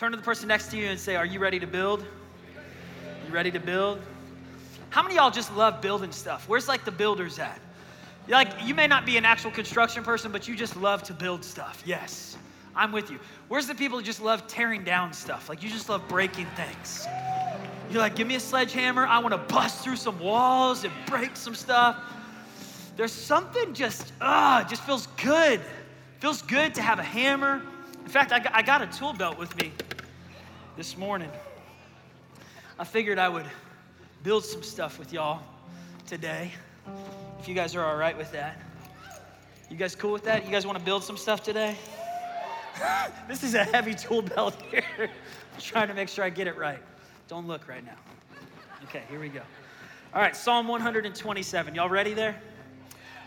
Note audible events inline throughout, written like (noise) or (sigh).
Turn to the person next to you and say, Are you ready to build? You ready to build? How many y'all just love building stuff? Where's like the builders at? Like, you may not be an actual construction person, but you just love to build stuff. Yes, I'm with you. Where's the people who just love tearing down stuff? Like, you just love breaking things. You're like, give me a sledgehammer. I want to bust through some walls and break some stuff. There's something just, ah, uh, just feels good. Feels good to have a hammer. In fact, I got, I got a tool belt with me this morning. I figured I would build some stuff with y'all today. If you guys are all right with that. You guys cool with that? You guys want to build some stuff today? (laughs) this is a heavy tool belt (laughs) here. I'm trying to make sure I get it right. Don't look right now. Okay, here we go. All right, Psalm 127. Y'all ready there?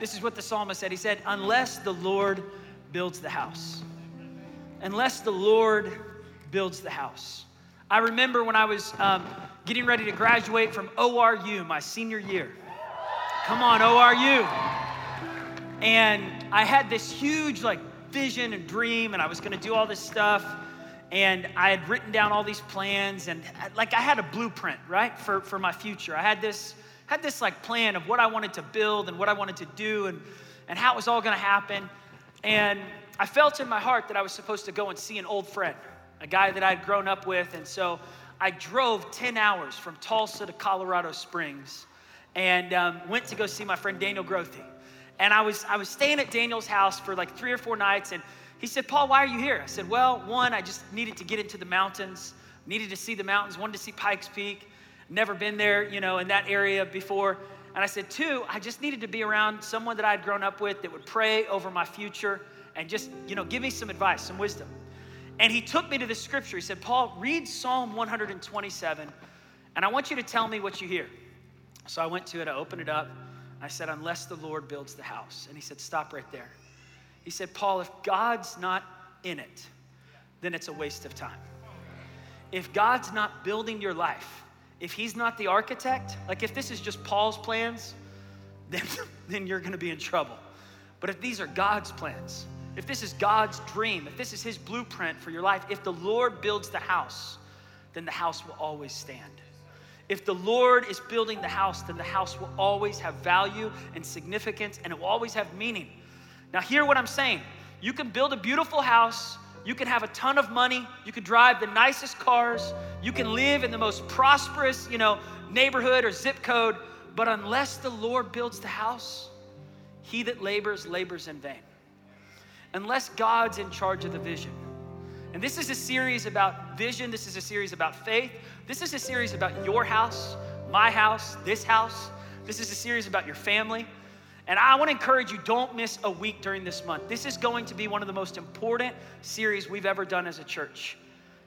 This is what the psalmist said. He said, Unless the Lord builds the house, unless the Lord builds the house. I remember when I was um, getting ready to graduate from ORU my senior year. Come on, ORU. And I had this huge like vision and dream, and I was gonna do all this stuff. And I had written down all these plans, and like I had a blueprint, right, for, for my future. I had this, had this like plan of what I wanted to build and what I wanted to do and, and how it was all gonna happen. And I felt in my heart that I was supposed to go and see an old friend, a guy that I'd grown up with. And so I drove 10 hours from Tulsa to Colorado Springs and um, went to go see my friend Daniel Grothy. And I was, I was staying at Daniel's house for like three or four nights, and he said, Paul, why are you here? I said, Well, one, I just needed to get into the mountains, needed to see the mountains, wanted to see Pikes Peak, never been there, you know, in that area before. And I said, Two, I just needed to be around someone that I'd grown up with that would pray over my future and just, you know, give me some advice, some wisdom. And he took me to the scripture. He said, Paul, read Psalm 127, and I want you to tell me what you hear. So I went to it, I opened it up. I said, Unless the Lord builds the house. And he said, Stop right there. He said, Paul, if God's not in it, then it's a waste of time. If God's not building your life, if he's not the architect, like if this is just Paul's plans, (laughs) then, then you're gonna be in trouble. But if these are God's plans, if this is God's dream, if this is his blueprint for your life, if the Lord builds the house, then the house will always stand. If the Lord is building the house, then the house will always have value and significance and it will always have meaning. Now, hear what I'm saying. You can build a beautiful house, you can have a ton of money, you can drive the nicest cars, you can live in the most prosperous, you know, neighborhood or zip code, but unless the Lord builds the house, he that labors labors in vain. Unless God's in charge of the vision. And this is a series about vision, this is a series about faith, this is a series about your house, my house, this house. This is a series about your family. And I want to encourage you don't miss a week during this month. This is going to be one of the most important series we've ever done as a church.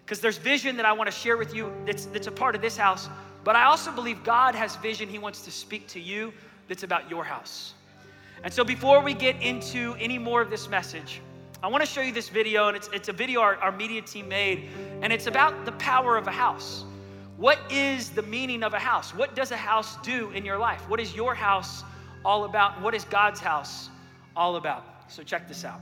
Because there's vision that I want to share with you that's, that's a part of this house. But I also believe God has vision He wants to speak to you that's about your house. And so before we get into any more of this message, I want to show you this video, and it's, it's a video our, our media team made, and it's about the power of a house. What is the meaning of a house? What does a house do in your life? What is your house all about? What is God's house all about? So, check this out.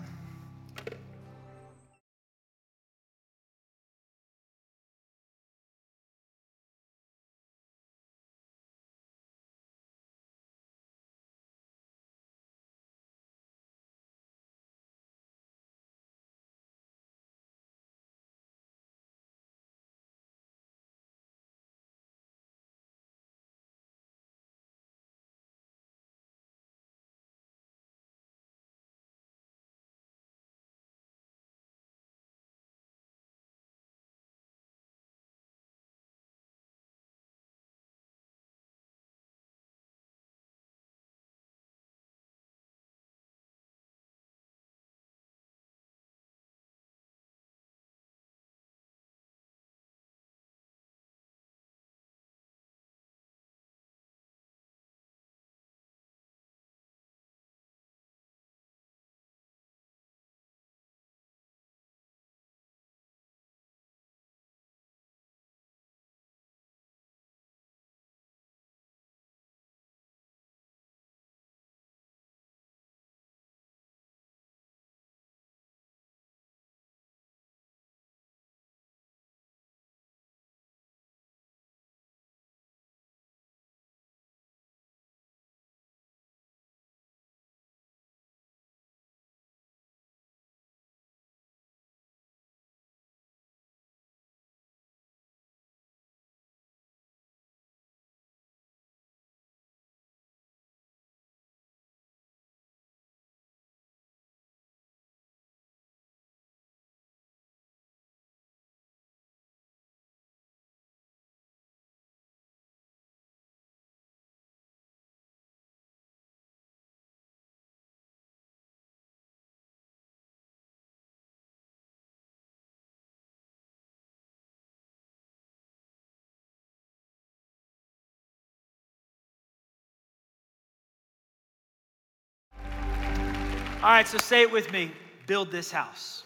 All right, so say it with me build this house.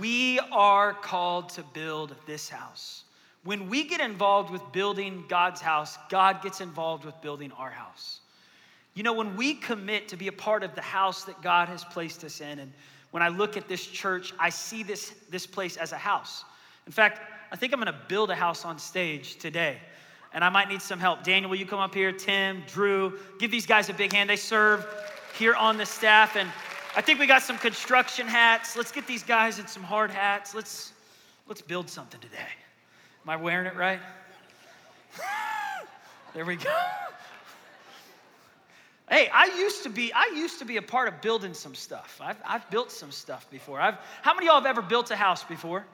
We are called to build this house. When we get involved with building God's house, God gets involved with building our house. You know, when we commit to be a part of the house that God has placed us in, and when I look at this church, I see this, this place as a house. In fact, I think I'm gonna build a house on stage today. And I might need some help. Daniel, will you come up here? Tim, Drew, give these guys a big hand. They serve here on the staff. And I think we got some construction hats. Let's get these guys in some hard hats. Let's, let's build something today. Am I wearing it right? (laughs) there we go. Hey, I used to be, I used to be a part of building some stuff. I've, I've built some stuff before. I've, how many of y'all have ever built a house before?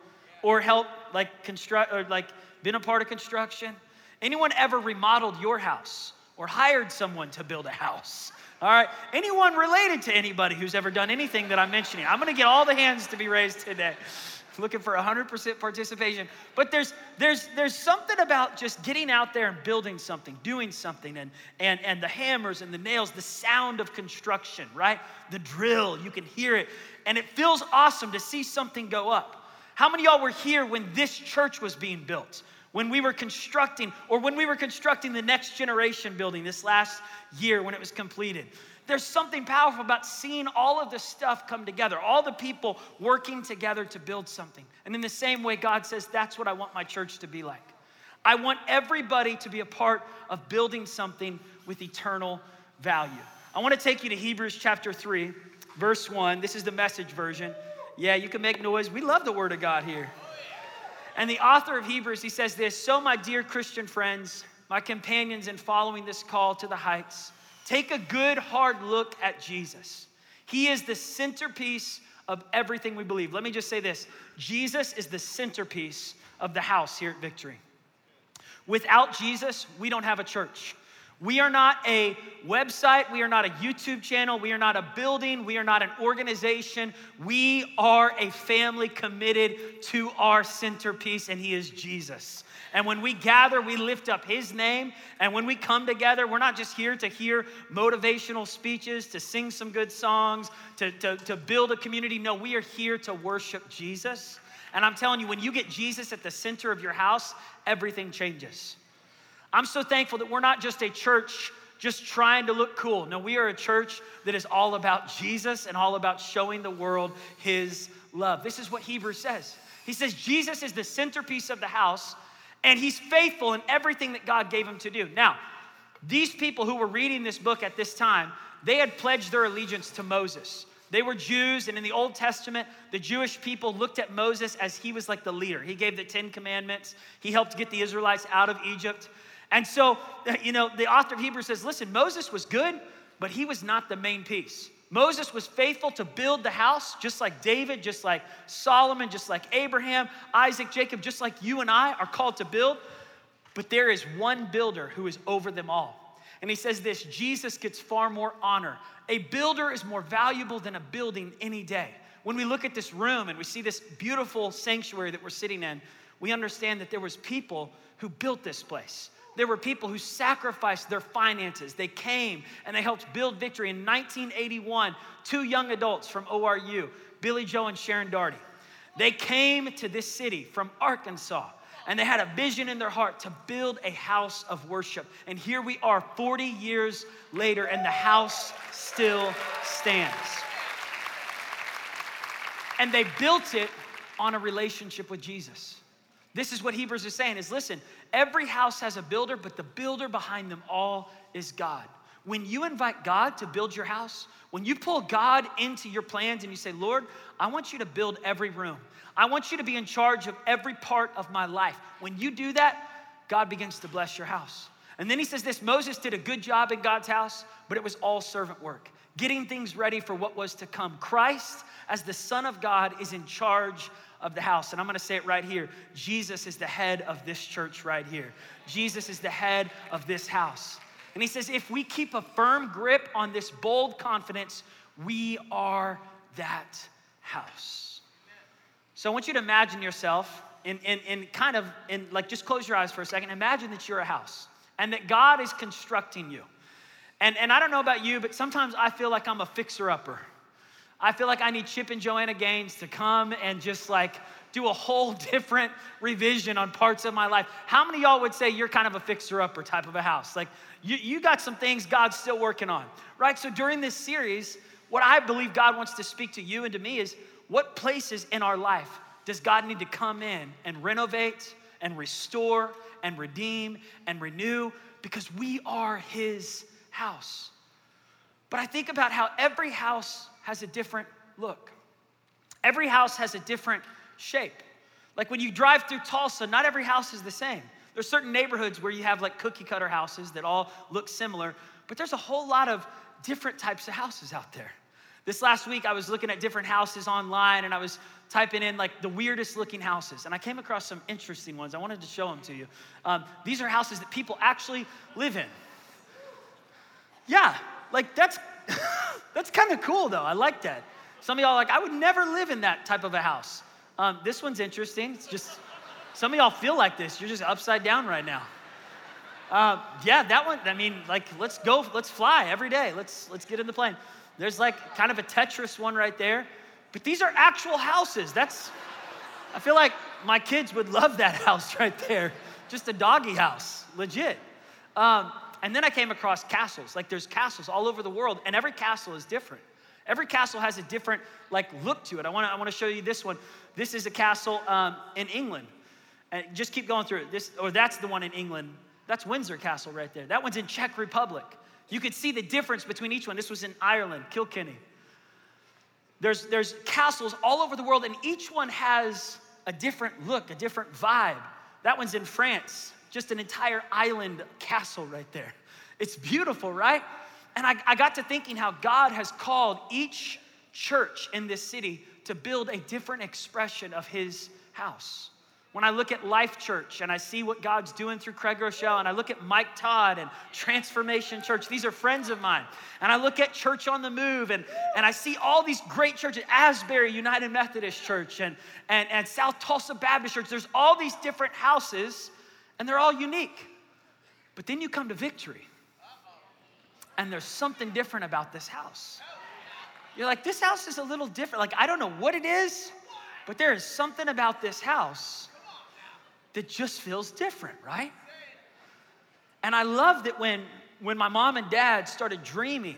Or helped like construct or like been a part of construction? Anyone ever remodeled your house or hired someone to build a house? All right. Anyone related to anybody who's ever done anything that I'm mentioning? I'm to get all the hands to be raised today. (laughs) Looking for 100% participation. But there's, there's, there's something about just getting out there and building something, doing something, and, and, and the hammers and the nails, the sound of construction, right? The drill, you can hear it. And it feels awesome to see something go up. How many y'all were here when this church was being built? When we were constructing, or when we were constructing the next generation building this last year when it was completed. There's something powerful about seeing all of this stuff come together, all the people working together to build something. And in the same way, God says, That's what I want my church to be like. I want everybody to be a part of building something with eternal value. I want to take you to Hebrews chapter 3, verse 1. This is the message version. Yeah, you can make noise. We love the Word of God here. And the author of Hebrews, he says this So, my dear Christian friends, my companions in following this call to the heights, take a good hard look at Jesus. He is the centerpiece of everything we believe. Let me just say this Jesus is the centerpiece of the house here at Victory. Without Jesus, we don't have a church. We are not a website. We are not a YouTube channel. We are not a building. We are not an organization. We are a family committed to our centerpiece, and He is Jesus. And when we gather, we lift up His name. And when we come together, we're not just here to hear motivational speeches, to sing some good songs, to, to, to build a community. No, we are here to worship Jesus. And I'm telling you, when you get Jesus at the center of your house, everything changes. I'm so thankful that we're not just a church just trying to look cool. No, we are a church that is all about Jesus and all about showing the world his love. This is what Hebrews says. He says Jesus is the centerpiece of the house and he's faithful in everything that God gave him to do. Now, these people who were reading this book at this time, they had pledged their allegiance to Moses. They were Jews, and in the Old Testament, the Jewish people looked at Moses as he was like the leader. He gave the Ten Commandments, he helped get the Israelites out of Egypt. And so, uh, you know, the author of Hebrews says, listen, Moses was good, but he was not the main piece. Moses was faithful to build the house, just like David, just like Solomon, just like Abraham, Isaac, Jacob, just like you and I are called to build. But there is one builder who is over them all. And he says this Jesus gets far more honor. A builder is more valuable than a building any day. When we look at this room and we see this beautiful sanctuary that we're sitting in, we understand that there was people who built this place. There were people who sacrificed their finances. They came and they helped build victory. In 1981, two young adults from ORU, Billy Joe and Sharon Daugherty, they came to this city from Arkansas and they had a vision in their heart to build a house of worship. And here we are 40 years later, and the house still stands. And they built it on a relationship with Jesus. This is what Hebrews is saying is listen, every house has a builder, but the builder behind them all is God. When you invite God to build your house, when you pull God into your plans and you say, Lord, I want you to build every room. I want you to be in charge of every part of my life. When you do that, God begins to bless your house. And then he says this Moses did a good job in God's house, but it was all servant work, getting things ready for what was to come. Christ, as the Son of God, is in charge of the house. And I'm going to say it right here Jesus is the head of this church right here. Jesus is the head of this house. And he says, if we keep a firm grip on this bold confidence, we are that house. So I want you to imagine yourself in, in, in kind of, in like just close your eyes for a second. Imagine that you're a house and that God is constructing you. And, and I don't know about you, but sometimes I feel like I'm a fixer upper. I feel like I need Chip and Joanna Gaines to come and just like do a whole (laughs) different revision on parts of my life. How many y'all would say you're kind of a fixer upper type of a house? Like you, you got some things God's still working on, right? So during this series, what I believe God wants to speak to you and to me is what places in our life does God need to come in and renovate and restore and redeem and renew because we are His house. But I think about how every house has a different look, every house has a different shape. Like when you drive through Tulsa, not every house is the same. There's certain neighborhoods where you have like cookie cutter houses that all look similar, but there's a whole lot of different types of houses out there. This last week, I was looking at different houses online and I was typing in like the weirdest looking houses, and I came across some interesting ones. I wanted to show them to you. Um, these are houses that people actually live in. Yeah, like that's (laughs) that's kind of cool though. I like that. Some of y'all like, I would never live in that type of a house. Um, this one's interesting. It's just some of y'all feel like this. You're just upside down right now. Uh, yeah, that one. I mean, like, let's go. Let's fly every day. Let's let's get in the plane. There's like kind of a Tetris one right there, but these are actual houses. That's. I feel like my kids would love that (laughs) house right there. Just a doggy house, legit. Um, and then I came across castles. Like there's castles all over the world, and every castle is different. Every castle has a different like look to it. I want to I want to show you this one. This is a castle um, in England. And just keep going through it. This or that's the one in England. That's Windsor Castle right there. That one's in Czech Republic. You could see the difference between each one. This was in Ireland, Kilkenny. There's, there's castles all over the world, and each one has a different look, a different vibe. That one's in France, just an entire island castle right there. It's beautiful, right? And I, I got to thinking how God has called each church in this city to build a different expression of his house. When I look at Life Church and I see what God's doing through Craig Groeschel, and I look at Mike Todd and Transformation Church, these are friends of mine. And I look at Church on the Move and, and I see all these great churches, Asbury United Methodist Church and, and, and South Tulsa Baptist Church. There's all these different houses, and they're all unique. But then you come to Victory, and there's something different about this house. You're like, this house is a little different. Like, I don't know what it is, but there is something about this house that just feels different, right? And I love that when, when my mom and dad started dreaming,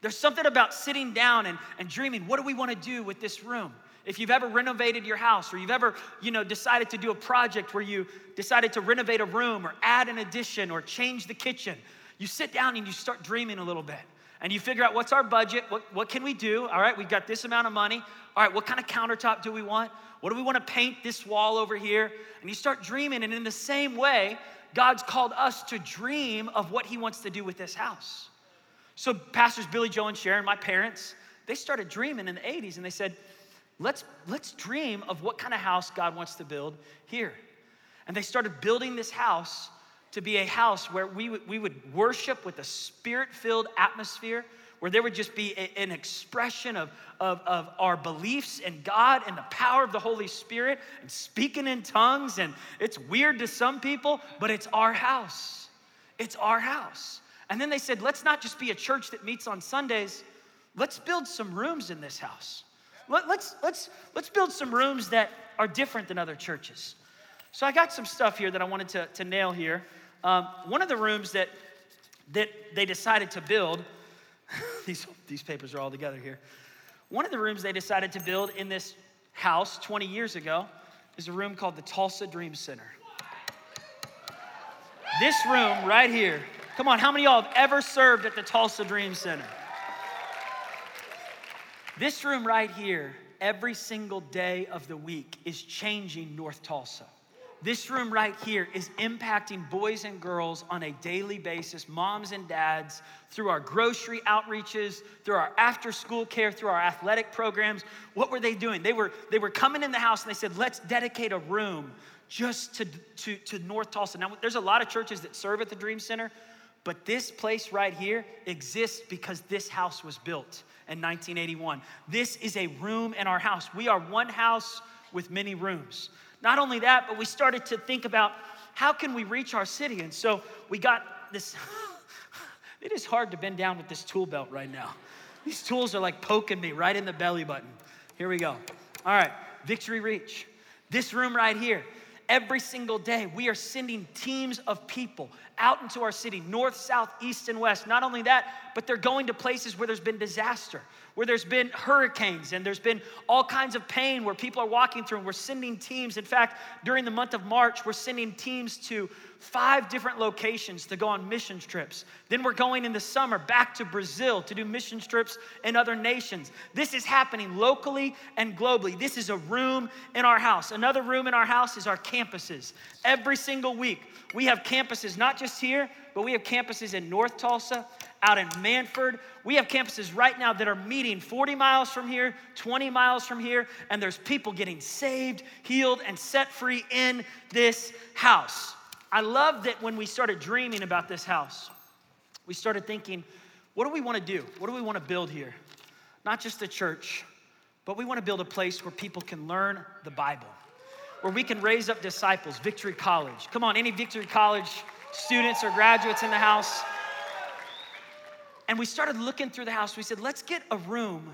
there's something about sitting down and, and dreaming, what do we want to do with this room? If you've ever renovated your house or you've ever, you know, decided to do a project where you decided to renovate a room or add an addition or change the kitchen, you sit down and you start dreaming a little bit. And you figure out what's our budget, what, what can we do? All right, we've got this amount of money. All right, what kind of countertop do we want? What do we want to paint this wall over here? And you start dreaming, and in the same way, God's called us to dream of what He wants to do with this house. So, Pastors Billy Joe and Sharon, my parents, they started dreaming in the 80s, and they said, let's, let's dream of what kind of house God wants to build here. And they started building this house to be a house where we would, we would worship with a spirit filled atmosphere, where there would just be a, an expression of, of, of our beliefs in God and the power of the Holy Spirit and speaking in tongues. And it's weird to some people, but it's our house. It's our house. And then they said, let's not just be a church that meets on Sundays, let's build some rooms in this house. Let, let's, let's, let's build some rooms that are different than other churches. So I got some stuff here that I wanted to, to nail here. Um, one of the rooms that, that they decided to build (laughs) these, these papers are all together here. One of the rooms they decided to build in this house 20 years ago is a room called the Tulsa Dream Center. This room right here. Come on, how many of y'all have ever served at the Tulsa Dream Center? This room right here, every single day of the week, is changing North Tulsa. This room right here is impacting boys and girls on a daily basis, moms and dads, through our grocery outreaches, through our after school care, through our athletic programs. What were they doing? They were, they were coming in the house and they said, let's dedicate a room just to, to, to North Tulsa. Now, there's a lot of churches that serve at the Dream Center, but this place right here exists because this house was built in 1981. This is a room in our house. We are one house with many rooms. Not only that, but we started to think about how can we reach our city? And so we got this (laughs) It is hard to bend down with this tool belt right now. These tools are like poking me right in the belly button. Here we go. All right, Victory Reach. This room right here, every single day, we are sending teams of people out into our city, north, south, east, and west. Not only that, but they're going to places where there's been disaster, where there's been hurricanes, and there's been all kinds of pain where people are walking through, and we're sending teams. In fact, during the month of March, we're sending teams to five different locations to go on mission trips. Then we're going in the summer back to Brazil to do mission trips in other nations. This is happening locally and globally. This is a room in our house. Another room in our house is our campuses. Every single week, we have campuses, not just here, but we have campuses in North Tulsa, out in Mannford. We have campuses right now that are meeting 40 miles from here, 20 miles from here, and there's people getting saved, healed, and set free in this house. I love that when we started dreaming about this house, we started thinking, what do we want to do? What do we want to build here? Not just a church, but we want to build a place where people can learn the Bible, where we can raise up disciples, Victory College. Come on, any Victory College students or graduates in the house? And we started looking through the house. We said, let's get a room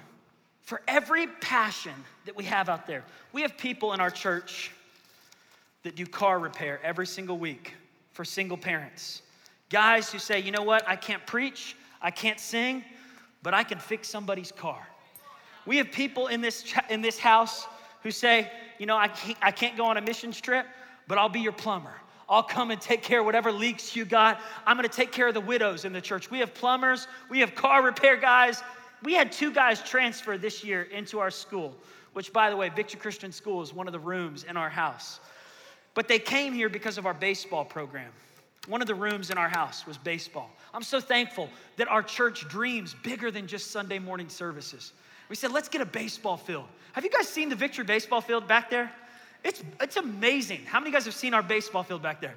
for every passion that we have out there. We have people in our church that do car repair every single week for single parents. Guys who say, you know what, I can't preach, I can't sing, but I can fix somebody's car. We have people in this, in this house who say, you know, I can't, I can't go on a missions trip, but I'll be your plumber. I'll come and take care of whatever leaks you got. I'm gonna take care of the widows in the church. We have plumbers, we have car repair guys. We had two guys transfer this year into our school, which, by the way, Victory Christian School is one of the rooms in our house. But they came here because of our baseball program. One of the rooms in our house was baseball. I'm so thankful that our church dreams bigger than just Sunday morning services. We said, let's get a baseball field. Have you guys seen the Victory baseball field back there? It's, it's amazing. How many of you guys have seen our baseball field back there?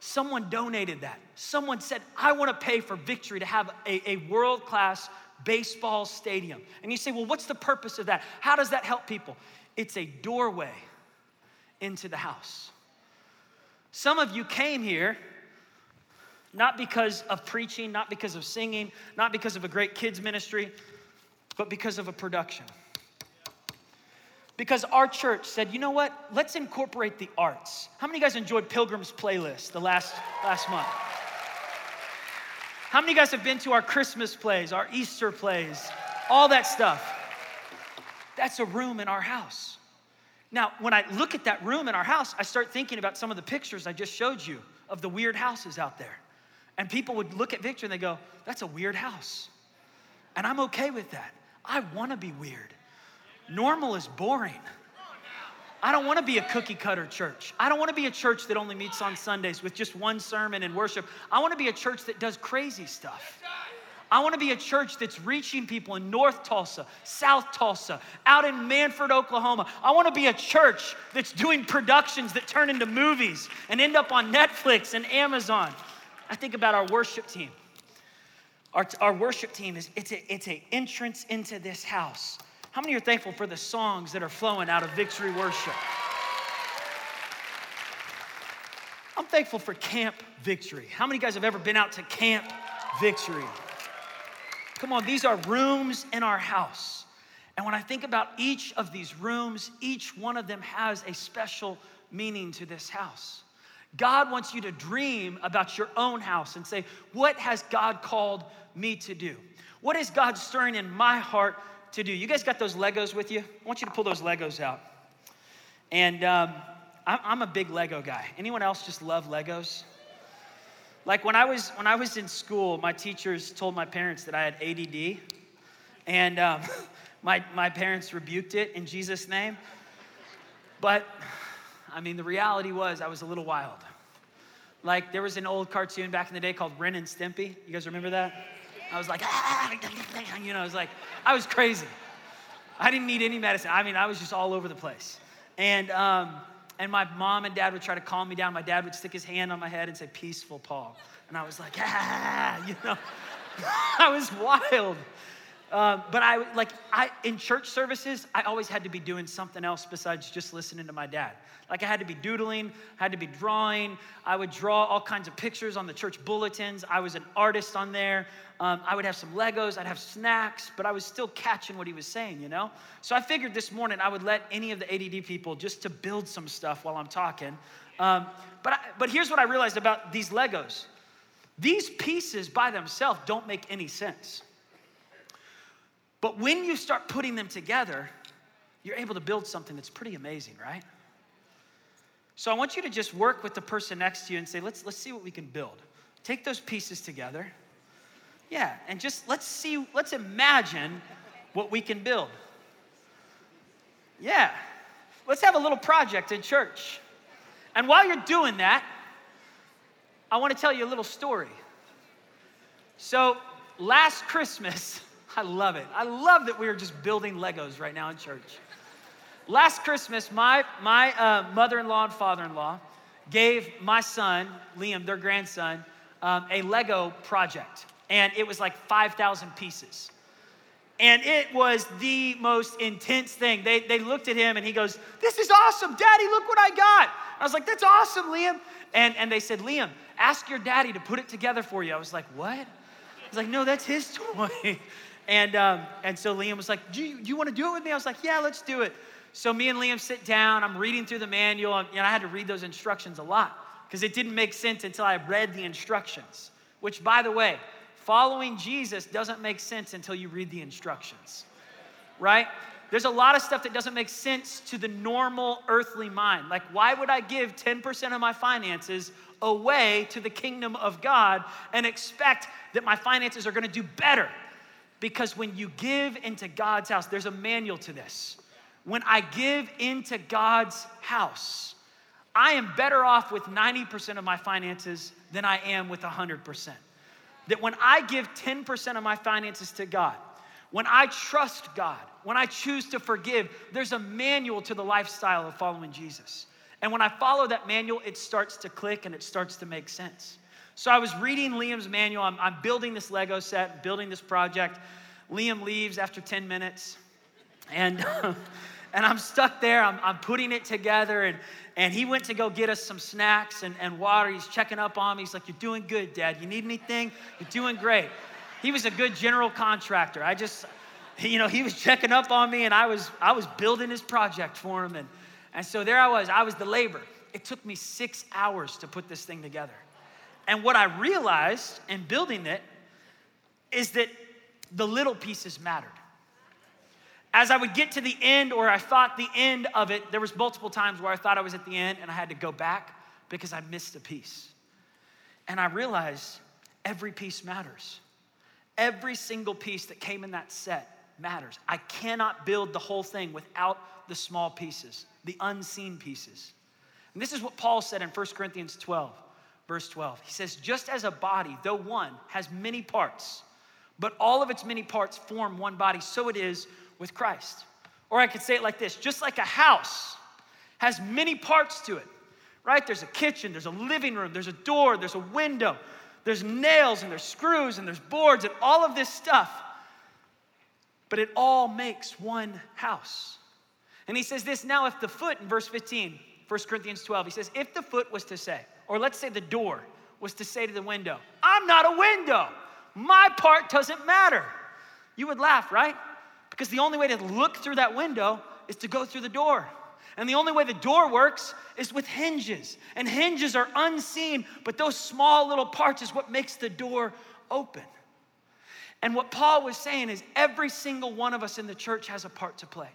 Someone donated that. Someone said, I want to pay for Victory to have a, a world class baseball stadium. And you say, well, what's the purpose of that? How does that help people? It's a doorway into the house. Some of you came here not because of preaching, not because of singing, not because of a great kids' ministry, but because of a production. Because our church said, you know what? Let's incorporate the arts. How many guys enjoyed Pilgrim's Playlist the last, last month? How many of you guys have been to our Christmas plays, our Easter plays, all that stuff? That's a room in our house. Now, when I look at that room in our house, I start thinking about some of the pictures I just showed you of the weird houses out there. And people would look at Victor and they go, That's a weird house. And I'm okay with that. I wanna be weird. Normal is boring. I don't wanna be a cookie cutter church. I don't wanna be a church that only meets on Sundays with just one sermon and worship. I wanna be a church that does crazy stuff. I want to be a church that's reaching people in North Tulsa, South Tulsa, out in Mannford, Oklahoma. I want to be a church that's doing productions that turn into movies and end up on Netflix and Amazon. I think about our worship team. Our, our worship team is it's a it's an entrance into this house. How many are thankful for the songs that are flowing out of victory worship? I'm thankful for Camp Victory. How many guys have ever been out to Camp Victory? Come on, these are rooms in our house. And when I think about each of these rooms, each one of them has a special meaning to this house. God wants you to dream about your own house and say, What has God called me to do? What is God stirring in my heart to do? You guys got those Legos with you? I want you to pull those Legos out. And um, I'm a big Lego guy. Anyone else just love Legos? Like when I was when I was in school, my teachers told my parents that I had ADD, and um, (laughs) my my parents rebuked it in Jesus' name. But I mean, the reality was I was a little wild. Like there was an old cartoon back in the day called Ren and Stimpy. You guys remember that? I was like, ah, you know, I was like, I was crazy. I didn't need any medicine. I mean, I was just all over the place. And um, and my mom and dad would try to calm me down. My dad would stick his hand on my head and say, Peaceful, Paul. And I was like, ah, (laughs) you know, (laughs) I was wild. Uh, but I like I in church services, I always had to be doing something else besides just listening to my dad. Like I had to be doodling, had to be drawing. I would draw all kinds of pictures on the church bulletins. I was an artist on there. Um, I would have some Legos. I'd have snacks, but I was still catching what he was saying, you know. So I figured this morning I would let any of the ADD people just to build some stuff while I'm talking. Um, but I, but here's what I realized about these Legos. These pieces by themselves don't make any sense. But when you start putting them together, you're able to build something that's pretty amazing, right? So I want you to just work with the person next to you and say, let's, let's see what we can build. Take those pieces together. Yeah, and just let's see, let's imagine what we can build. Yeah, let's have a little project in church. And while you're doing that, I want to tell you a little story. So last Christmas, (laughs) I love it. I love that we are just building Legos right now in church. Last Christmas, my, my uh, mother in law and father in law gave my son, Liam, their grandson, um, a Lego project. And it was like 5,000 pieces. And it was the most intense thing. They, they looked at him and he goes, This is awesome, Daddy, look what I got. I was like, That's awesome, Liam. And, and they said, Liam, ask your daddy to put it together for you. I was like, What? He's like, No, that's his (laughs) toy. And, um, and so Liam was like, do you, you want to do it with me? I was like, yeah, let's do it. So me and Liam sit down. I'm reading through the manual. And, I had to read those instructions a lot because it didn't make sense until I read the instructions. Which, by the way, following Jesus doesn't make sense until you read the instructions, right? There's a lot of stuff that doesn't make sense to the normal earthly mind. Like, why would I give 10% of my finances away to the kingdom of God and expect that my finances are gonna do better? Because when you give into God's house, there's a manual to this. When I give into God's house, I am better off with 90% of my finances than I am with 100%. That when I give 10% of my finances to God, when I trust God, when I choose to forgive, there's a manual to the lifestyle of following Jesus. And when I follow that manual, it starts to click and it starts to make sense. So I was reading Liam's manual. I'm, I'm building this Lego set, building this project. Liam leaves after 10 minutes, and, (laughs) and I'm stuck there. I'm, I'm putting it together, and, and he went to go get us some snacks and, and water. He's checking up on me. He's like, You're doing good, Dad. You need anything? You're doing great. He was a good general contractor. I just, you know, he was checking up on me, and I was, I was building his project for him. And, and so there I was. I was the labor. It took me six hours to put this thing together. And what I realized in building it is that the little pieces mattered. As I would get to the end, or I thought the end of it, there was multiple times where I thought I was at the end and I had to go back because I missed a piece. And I realized every piece matters. Every single piece that came in that set matters. I cannot build the whole thing without the small pieces, the unseen pieces. And this is what Paul said in 1 Corinthians 12 verse 12. He says, Just as a body, though one, has many parts, but all of its many parts form one body, so it is with Christ. Or I could say it like this just like a house has many parts to it, right? There's a kitchen, there's a living room, there's a door, there's a window, there's nails and there's screws and there's boards and all of this stuff. But it all makes one house. And he says this now, if the foot, in verse 15, 1 Corinthians 12, he says, if the foot was to say, or let's say the door was to say to the window, I'm not a window. My part doesn't matter. You would laugh, right? Because the only way to look through that window is to go through the door. And the only way the door works is with hinges. And hinges are unseen, but those small little parts is what makes the door open. And what Paul was saying is every single one of us in the church has a part to play.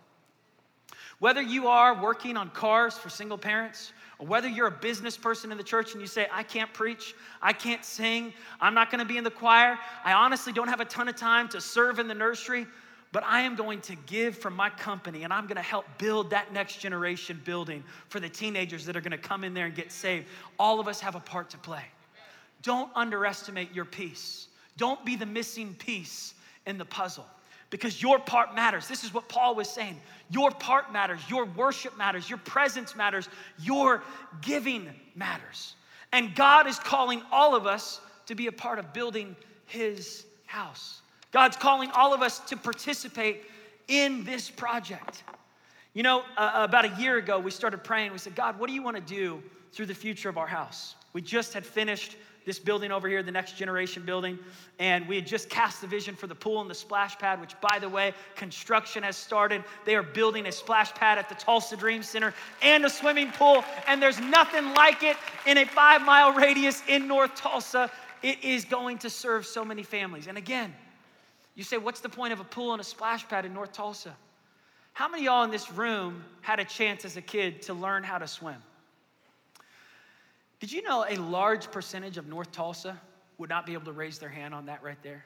Whether you are working on cars for single parents, whether you're a business person in the church and you say, I can't preach, I can't sing, I'm not gonna be in the choir, I honestly don't have a ton of time to serve in the nursery, but I am going to give from my company and I'm gonna help build that next generation building for the teenagers that are gonna come in there and get saved. All of us have a part to play. Don't underestimate your piece, don't be the missing piece in the puzzle because your part matters. This is what Paul was saying. Your part matters, your worship matters, your presence matters, your giving matters. And God is calling all of us to be a part of building his house. God's calling all of us to participate in this project. You know, uh, about a year ago, we started praying. We said, God, what do you want to do through the future of our house? We just had finished this building over here, the next generation building. And we had just cast the vision for the pool and the splash pad, which, by the way, construction has started. They are building a splash pad at the Tulsa Dream Center and a swimming pool. And there's nothing like it in a five mile radius in North Tulsa. It is going to serve so many families. And again, you say, what's the point of a pool and a splash pad in North Tulsa? How many of y'all in this room had a chance as a kid to learn how to swim? Did you know a large percentage of North Tulsa would not be able to raise their hand on that right there?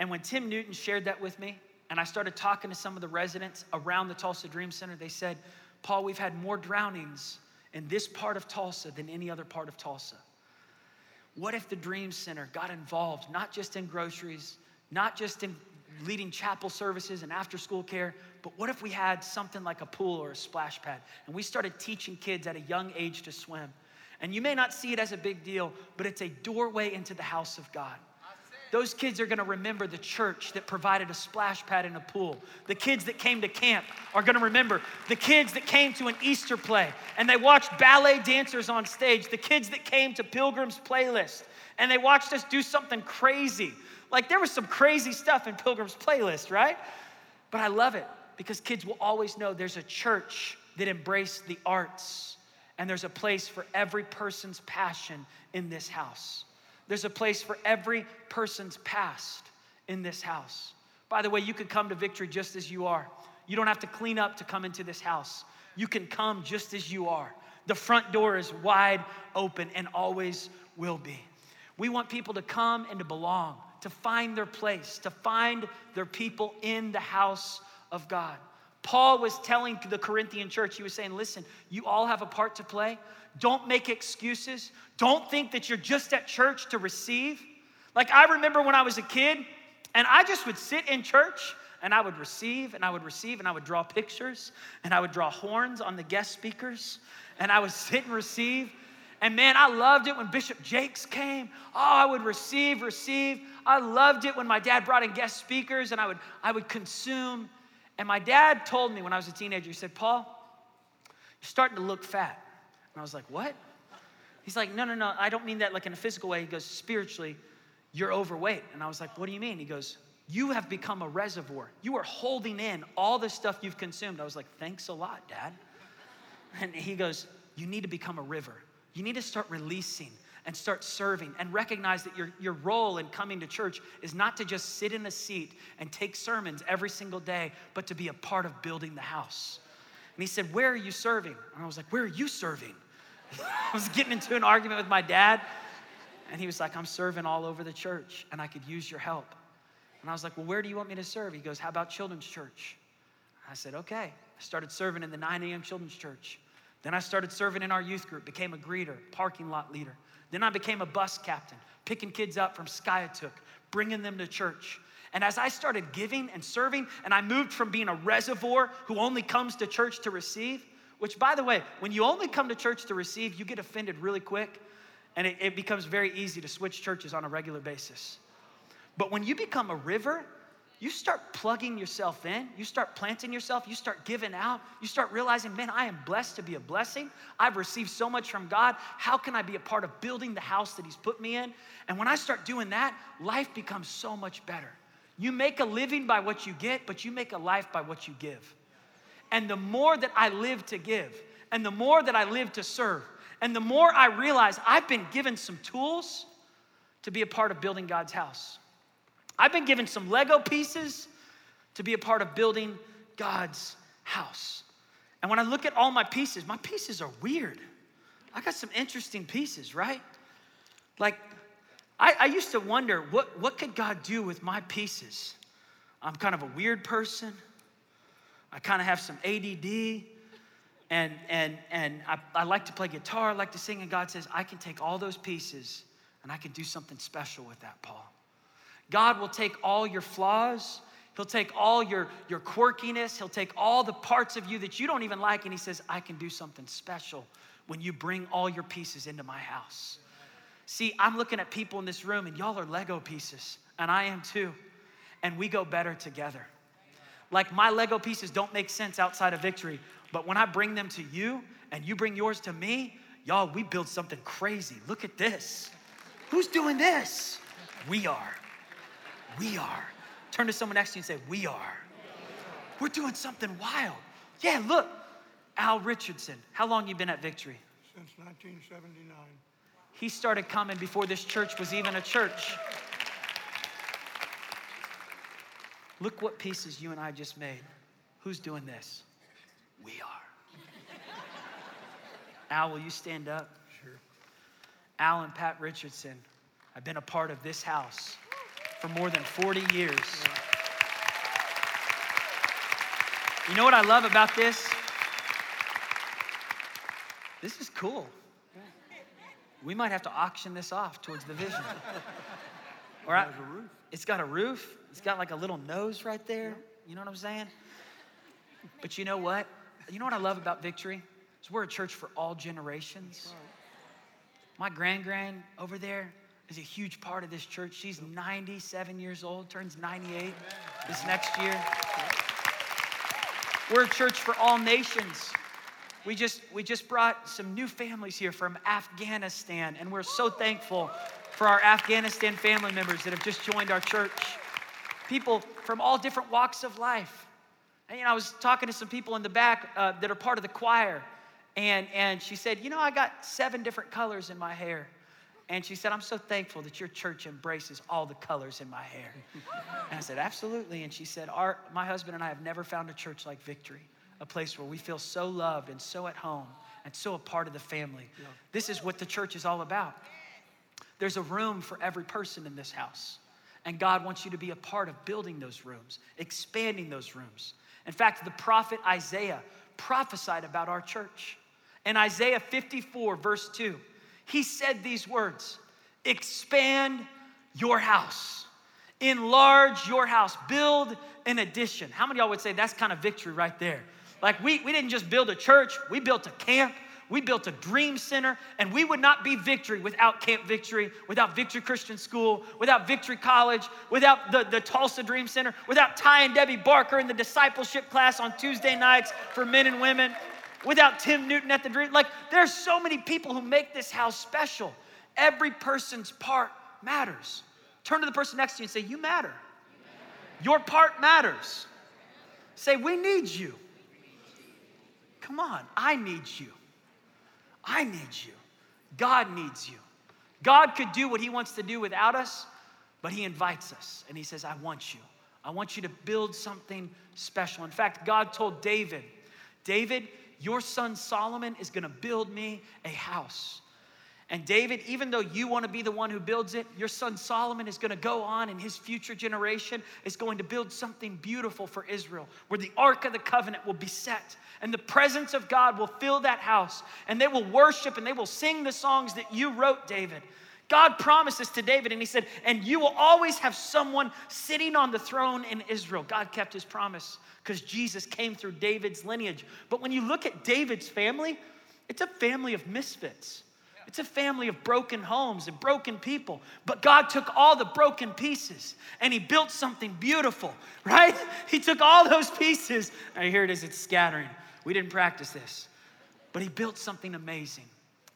And when Tim Newton shared that with me, and I started talking to some of the residents around the Tulsa Dream Center, they said, Paul, we've had more drownings in this part of Tulsa than any other part of Tulsa. What if the Dream Center got involved, not just in groceries, not just in leading chapel services and after school care, but what if we had something like a pool or a splash pad and we started teaching kids at a young age to swim? And you may not see it as a big deal, but it's a doorway into the house of God. Those kids are gonna remember the church that provided a splash pad and a pool. The kids that came to camp are gonna remember the kids that came to an Easter play and they watched ballet dancers on stage, the kids that came to Pilgrim's Playlist and they watched us do something crazy. Like there was some crazy stuff in Pilgrim's Playlist, right? But I love it because kids will always know there's a church that embraced the arts and there's a place for every person's passion in this house. There's a place for every person's past in this house. By the way, you can come to victory just as you are. You don't have to clean up to come into this house. You can come just as you are. The front door is wide open and always will be. We want people to come and to belong, to find their place, to find their people in the house of God. Paul was telling the Corinthian church, he was saying, listen, you all have a part to play. Don't make excuses. Don't think that you're just at church to receive. Like I remember when I was a kid, and I just would sit in church and I would receive and I would receive and I would draw pictures and I would draw horns on the guest speakers and I would (laughs) sit and receive. And man, I loved it when Bishop Jakes came. Oh, I would receive, receive. I loved it when my dad brought in guest speakers and I would I would consume and my dad told me when I was a teenager, he said, Paul, you're starting to look fat. And I was like, what? He's like, no, no, no, I don't mean that like in a physical way. He goes, spiritually, you're overweight. And I was like, what do you mean? He goes, you have become a reservoir. You are holding in all the stuff you've consumed. I was like, thanks a lot, Dad. And he goes, you need to become a river. You need to start releasing and start serving and recognize that your, your role in coming to church is not to just sit in a seat and take sermons every single day, but to be a part of building the house. And he said, Where are you serving? And I was like, Where are you serving? (laughs) I was getting into an argument with my dad, and he was like, I'm serving all over the church, and I could use your help. And I was like, Well, where do you want me to serve? He goes, How about children's church? I said, Okay. I started serving in the 9 a.m. children's church. Then I started serving in our youth group, became a greeter, parking lot leader. Then I became a bus captain, picking kids up from Skiatook, bringing them to church. And as I started giving and serving, and I moved from being a reservoir who only comes to church to receive, which, by the way, when you only come to church to receive, you get offended really quick, and it, it becomes very easy to switch churches on a regular basis. But when you become a river, you start plugging yourself in, you start planting yourself, you start giving out, you start realizing, man, I am blessed to be a blessing. I've received so much from God. How can I be a part of building the house that He's put me in? And when I start doing that, life becomes so much better. You make a living by what you get, but you make a life by what you give. And the more that I live to give, and the more that I live to serve, and the more I realize I've been given some tools to be a part of building God's house. I've been given some Lego pieces to be a part of building God's house. And when I look at all my pieces, my pieces are weird. I got some interesting pieces, right? Like, I, I, used to wonder what, what could God do with my pieces? I'm kind of a weird person. I kind of have some ADD. And, and, and I, I like to play guitar, I like to sing, and God says, I can take all those pieces and I can do something special with that, Paul. God will take all your flaws, He'll take all your, your quirkiness, He'll take all the parts of you that you don't even like, and He says, I can do something special when you bring all your pieces into my house. See, I'm looking at people in this room, and y'all are Lego pieces, and I am too. and we go better together. Like my Lego pieces don't make sense outside of victory, but when I bring them to you and you bring yours to me, y'all, we build something crazy. Look at this. Who's doing this? We are. We are. Turn to someone next to you and say, We are. We're doing something wild. Yeah, look. Al Richardson. How long you been at Victory? Since 1979. He started coming before this church was even a church. Look what pieces you and I just made. Who's doing this? We are. Al, will you stand up? Sure. Al and Pat Richardson I've been a part of this house for more than 40 years. You know what I love about this? This is cool. We might have to auction this off towards the vision. All right. It has a roof. It's got a roof. It's got like a little nose right there. You know what I'm saying? But you know what? You know what I love about Victory? Is we're a church for all generations. My grand grand over there is a huge part of this church. She's 97 years old, turns 98 this next year. We're a church for all nations. We just we just brought some new families here from Afghanistan, and we're so thankful for our Afghanistan family members that have just joined our church. People from all different walks of life. And you know, I was talking to some people in the back uh, that are part of the choir, and and she said, you know, I got seven different colors in my hair. And she said, I'm so thankful that your church embraces all the colors in my hair. and I said, Absolutely. And she said, Our, My husband and I have never found a church like Victory, a place where we feel so loved and so at home and so a part of the family. This is what the church is all about. There's a room for every person in this house. And God wants you to be a part of building those rooms, expanding those rooms. In fact, the prophet Isaiah prophesied about our church. In Isaiah 54, verse 2, he said these words Expand your house, enlarge your house, build an addition. How many y'all would say that's kind of victory right there? Like, we, we didn't just build a church, we built a camp. We built a dream center, and we would not be victory without Camp Victory, without Victory Christian School, without Victory College, without the, the Tulsa Dream Center, without Ty and Debbie Barker in the discipleship class on Tuesday nights for men and women, without Tim Newton at the Dream. Like, there's so many people who make this house special. Every person's part matters. Turn to the person next to you and say, You matter. Your part matters. Say, We need you. Come on, I need you. I need you. God needs you. God could do what He wants to do without us, but He invites us and He says, I want you. I want you to build something special. In fact, God told David, David, your son Solomon is going to build me a house. And David, even though you want to be the one who builds it, your son Solomon is going to go on and his future generation is going to build something beautiful for Israel where the Ark of the Covenant will be set and the presence of God will fill that house and they will worship and they will sing the songs that you wrote, David. God promises to David, and he said, and you will always have someone sitting on the throne in Israel. God kept his promise because Jesus came through David's lineage. But when you look at David's family, it's a family of misfits. It's a family of broken homes and broken people. But God took all the broken pieces and He built something beautiful, (laughs) right? He took all those pieces. And here it is, it's scattering. We didn't practice this. But He built something amazing.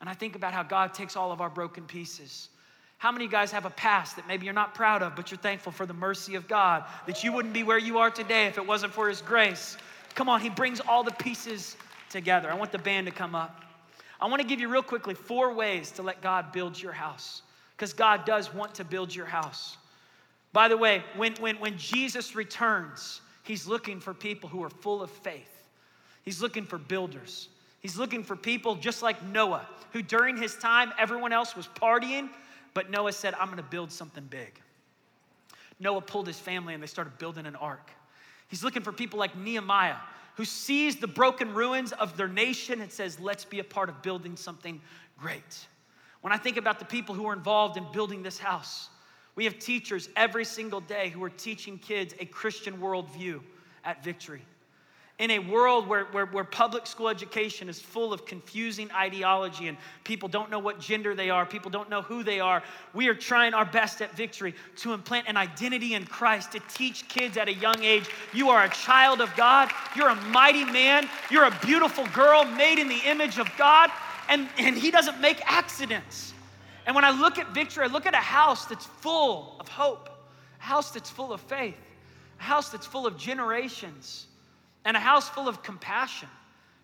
And I think about how God takes all of our broken pieces. How many guys have a past that maybe you're not proud of, but you're thankful for the mercy of God, that you wouldn't be where you are today if it wasn't for His grace? Come on, He brings all the pieces together. I want the band to come up. I want to give you real quickly four ways to let God build your house because God does want to build your house. By the way, when, when, when Jesus returns, he's looking for people who are full of faith. He's looking for builders. He's looking for people just like Noah, who during his time, everyone else was partying, but Noah said, I'm going to build something big. Noah pulled his family and they started building an ark. He's looking for people like Nehemiah, who sees the broken ruins of their nation and says, Let's be a part of building something great. When I think about the people who are involved in building this house, we have teachers every single day who are teaching kids a Christian worldview at Victory. In a world where, where, where, public school education is full of confusing ideology and people don't know what gender they are, people don't know who they are, we are trying our best at Victory to implant an identity in Christ, to teach kids at a young age you are a child of God, you're a mighty man, you're a beautiful girl made in the image of God, and, and He doesn't make accidents. And when I look at Victory, I look at a house that's full of hope, a house that's full of faith, a house that's full of generations and a house full of compassion.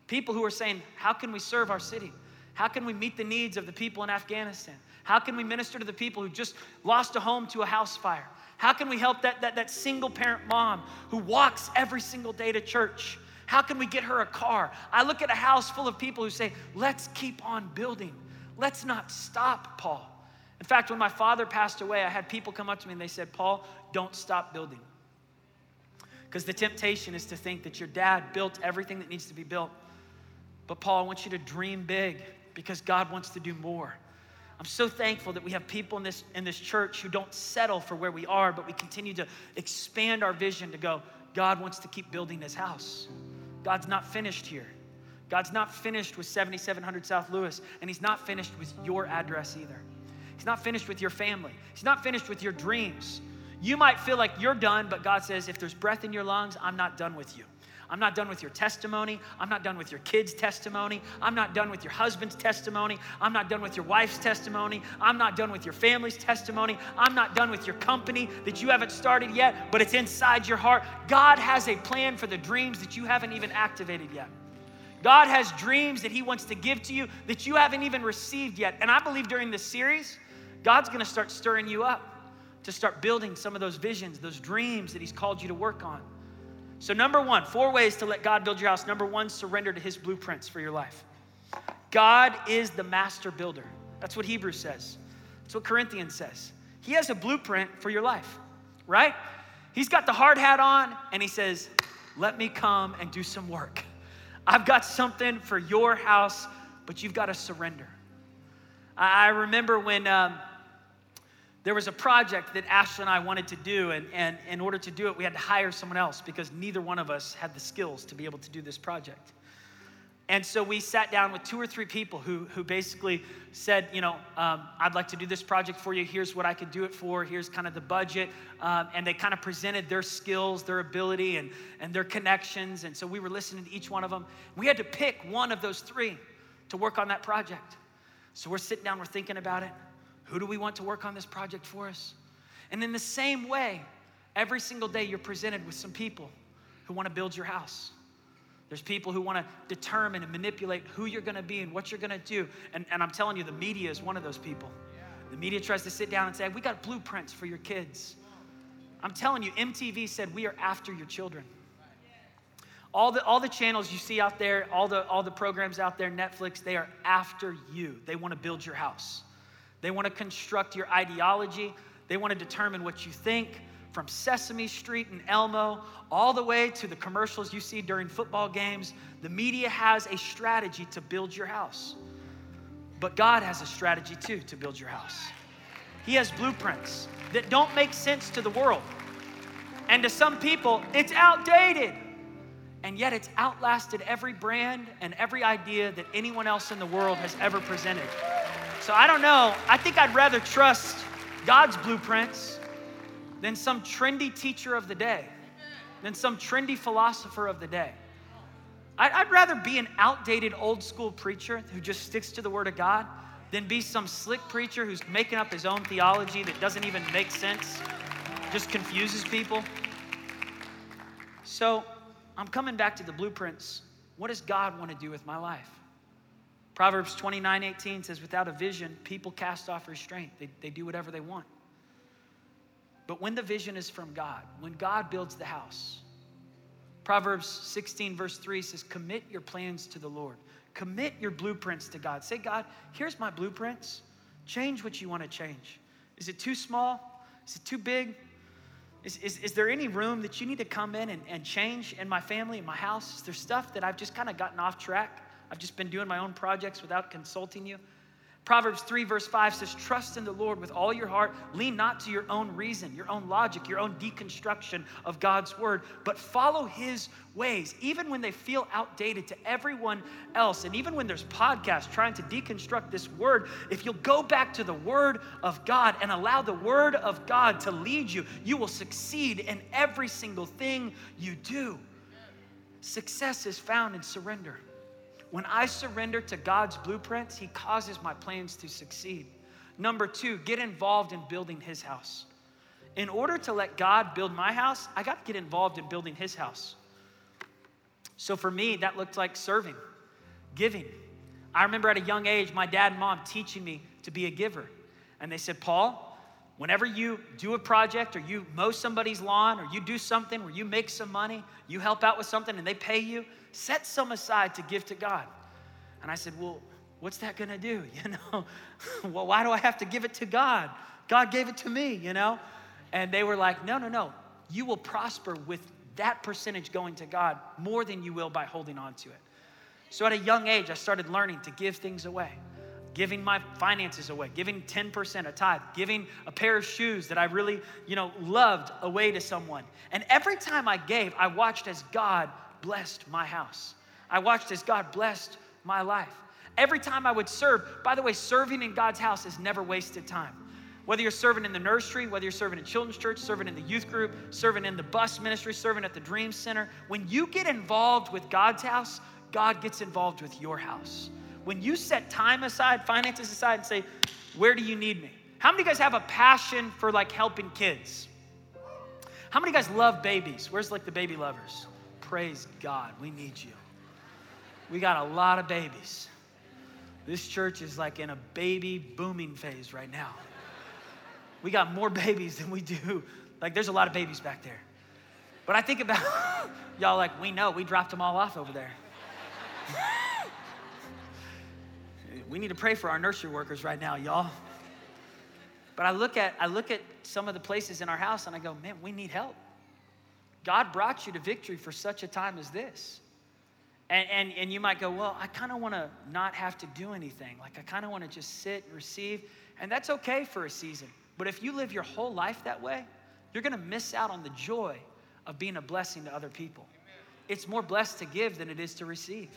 People who are saying, How can we serve our city? How can we meet the needs of the people in Afghanistan? How can we minister to the people who just lost a home to a house fire? How can we help that, that, that single parent mom who walks every single day to church? How can we get her a car? I look at a house full of people who say, Let's keep on building. Let's not stop, Paul. In fact, when my father passed away, I had people come up to me and they said, Paul, don't stop building. Because the temptation is to think that your dad built everything that needs to be built. But Paul, I want you to dream big because God wants to do more. I'm so thankful that we have people in this, in this church who don't settle for where we are, but we continue to expand our vision to go, God wants to keep building this house. God's not finished here. God's not finished with 7700 South Lewis, and He's not finished with your address either. He's not finished with your family. He's not finished with your dreams. You might feel like you're done, but God says, if there's breath in your lungs, I'm not done with you. I'm not done with your testimony. I'm not done with your kids' testimony. I'm not done with your husband's testimony. I'm not done with your wife's testimony. I'm not done with your family's testimony. I'm not done with your company that you haven't started yet, but it's inside your heart. God has a plan for the dreams that you haven't even activated yet. God has dreams that He wants to give to you that you haven't even received yet. And I believe during this series, God's gonna start stirring you up to start building some of those visions, those dreams that He's called you to work on. So, number one, four ways to let God build your house. Number one, surrender to His blueprints for your life. God is the master builder. That's what Hebrews says, that's what Corinthians says. He has a blueprint for your life, right? He's got the hard hat on and He says, Let me come and do some work. I've got something for your house, but you've got to surrender. I remember when. Um, there was a project that Ashley and I wanted to do, and, and in order to do it, we had to hire someone else because neither one of us had the skills to be able to do this project. And so we sat down with two or three people who, who basically said, you know, um, I'd like to do this project for you. Here's what I could do it for. Here's kind of the budget. Um, and they kind of presented their skills, their ability, and, and their connections. And so we were listening to each one of them. We had to pick one of those three to work on that project. So we're sitting down, we're thinking about it. Who do we want to work on this project for us? And in the same way, every single day you're presented with some people who want to build your house. There's people who want to determine and manipulate who you're going to be and what you're going to do. And, and I'm telling you, the media is one of those people. The media tries to sit down and say, We got blueprints for your kids. I'm telling you, MTV said, We are after your children. All the, all the channels you see out there, all the, all the programs out there, Netflix, they are after you. They want to build your house. They want to construct your ideology. They want to determine what you think from Sesame Street and Elmo all the way to the commercials you see during football games. The media has a strategy to build your house. But God has a strategy too to build your house. He has blueprints that don't make sense to the world. And to some people, it's outdated. And yet it's outlasted every brand and every idea that anyone else in the world has ever presented. So I don't know. I think I'd rather trust God's blueprints than some trendy teacher of the day, than some trendy philosopher of the day. I'd rather be an outdated old school preacher who just sticks to the Word of God than be some slick preacher who's making up his own theology that doesn't even make sense, just confuses people. So I'm coming back to the blueprints. What does God want to do with my life? Proverbs 29 18 says, Without a vision, people cast off restraint. They, they do whatever they want. But when the vision is from God, when God builds the house, Proverbs 16, verse 3 says, Commit your plans to the Lord. Commit your blueprints to God. Say, God, here's my blueprints. Change what you want to change. Is it too small? Is it too big? Is, is, is there any room that you need to come in and, and change in my family, in my house? Is there stuff that I've just kind of gotten off track? I've just been doing my own projects without consulting you. Proverbs 3, verse 5 says, Trust in the Lord with all your heart. Lean not to your own reason, your own logic, your own deconstruction of God's word, but follow his ways, even when they feel outdated to everyone else. And even when there's podcasts trying to deconstruct this word, if you'll go back to the word of God and allow the word of God to lead you, you will succeed in every single thing you do. Success is found in surrender. When I surrender to God's blueprints, He causes my plans to succeed. Number two, get involved in building His house. In order to let God build my house, I got to get involved in building His house. So for me, that looked like serving, giving. I remember at a young age, my dad and mom teaching me to be a giver. And they said, Paul, whenever you do a project or you mow somebody's lawn or you do something where you make some money, you help out with something and they pay you, set some aside to give to God. And I said, Well, what's that gonna do? (laughs) You know, (laughs) well, why do I have to give it to God? God gave it to me, you know? And they were like, No, no, no. You will prosper with that percentage going to God more than you will by holding on to it. So at a young age, I started learning to give things away giving my finances away, giving 10% a tithe, giving a pair of shoes that I really, you know, loved away to someone. And every time I gave, I watched as God blessed my house. I watched as God blessed my life. Every time I would serve, by the way, serving in God's house is never wasted time. Whether you're serving in the nursery, whether you're serving in children's church, serving in the youth group, serving in the bus ministry, serving at the Dream Center, when you get involved with God's house, God gets involved with your house. When you set time aside, finances aside, and say, Where do you need me? How many of you guys have a passion for like helping kids? How many of you guys love babies? Where's like the baby lovers? Praise God, we need you. We got a lot of babies. This church is like in a baby booming phase right now. We got more (laughs) babies than we do. Like, there's a lot of babies back there. But I think about (laughs) y'all, like, we know we dropped them all off over there. (laughs) we need to pray for our nursery workers right now, y'all. But I look at I look at some of the places in our house and I go, man, we need help. God brought you to victory for such a time as this. And, and, and you might go, well, I kind of want to not have to do anything. Like, I kind of want to just sit and receive. And that's okay for a season. But if you live your whole life that way, you're going to miss out on the joy of being a blessing to other people. It's more blessed to give than it is to receive.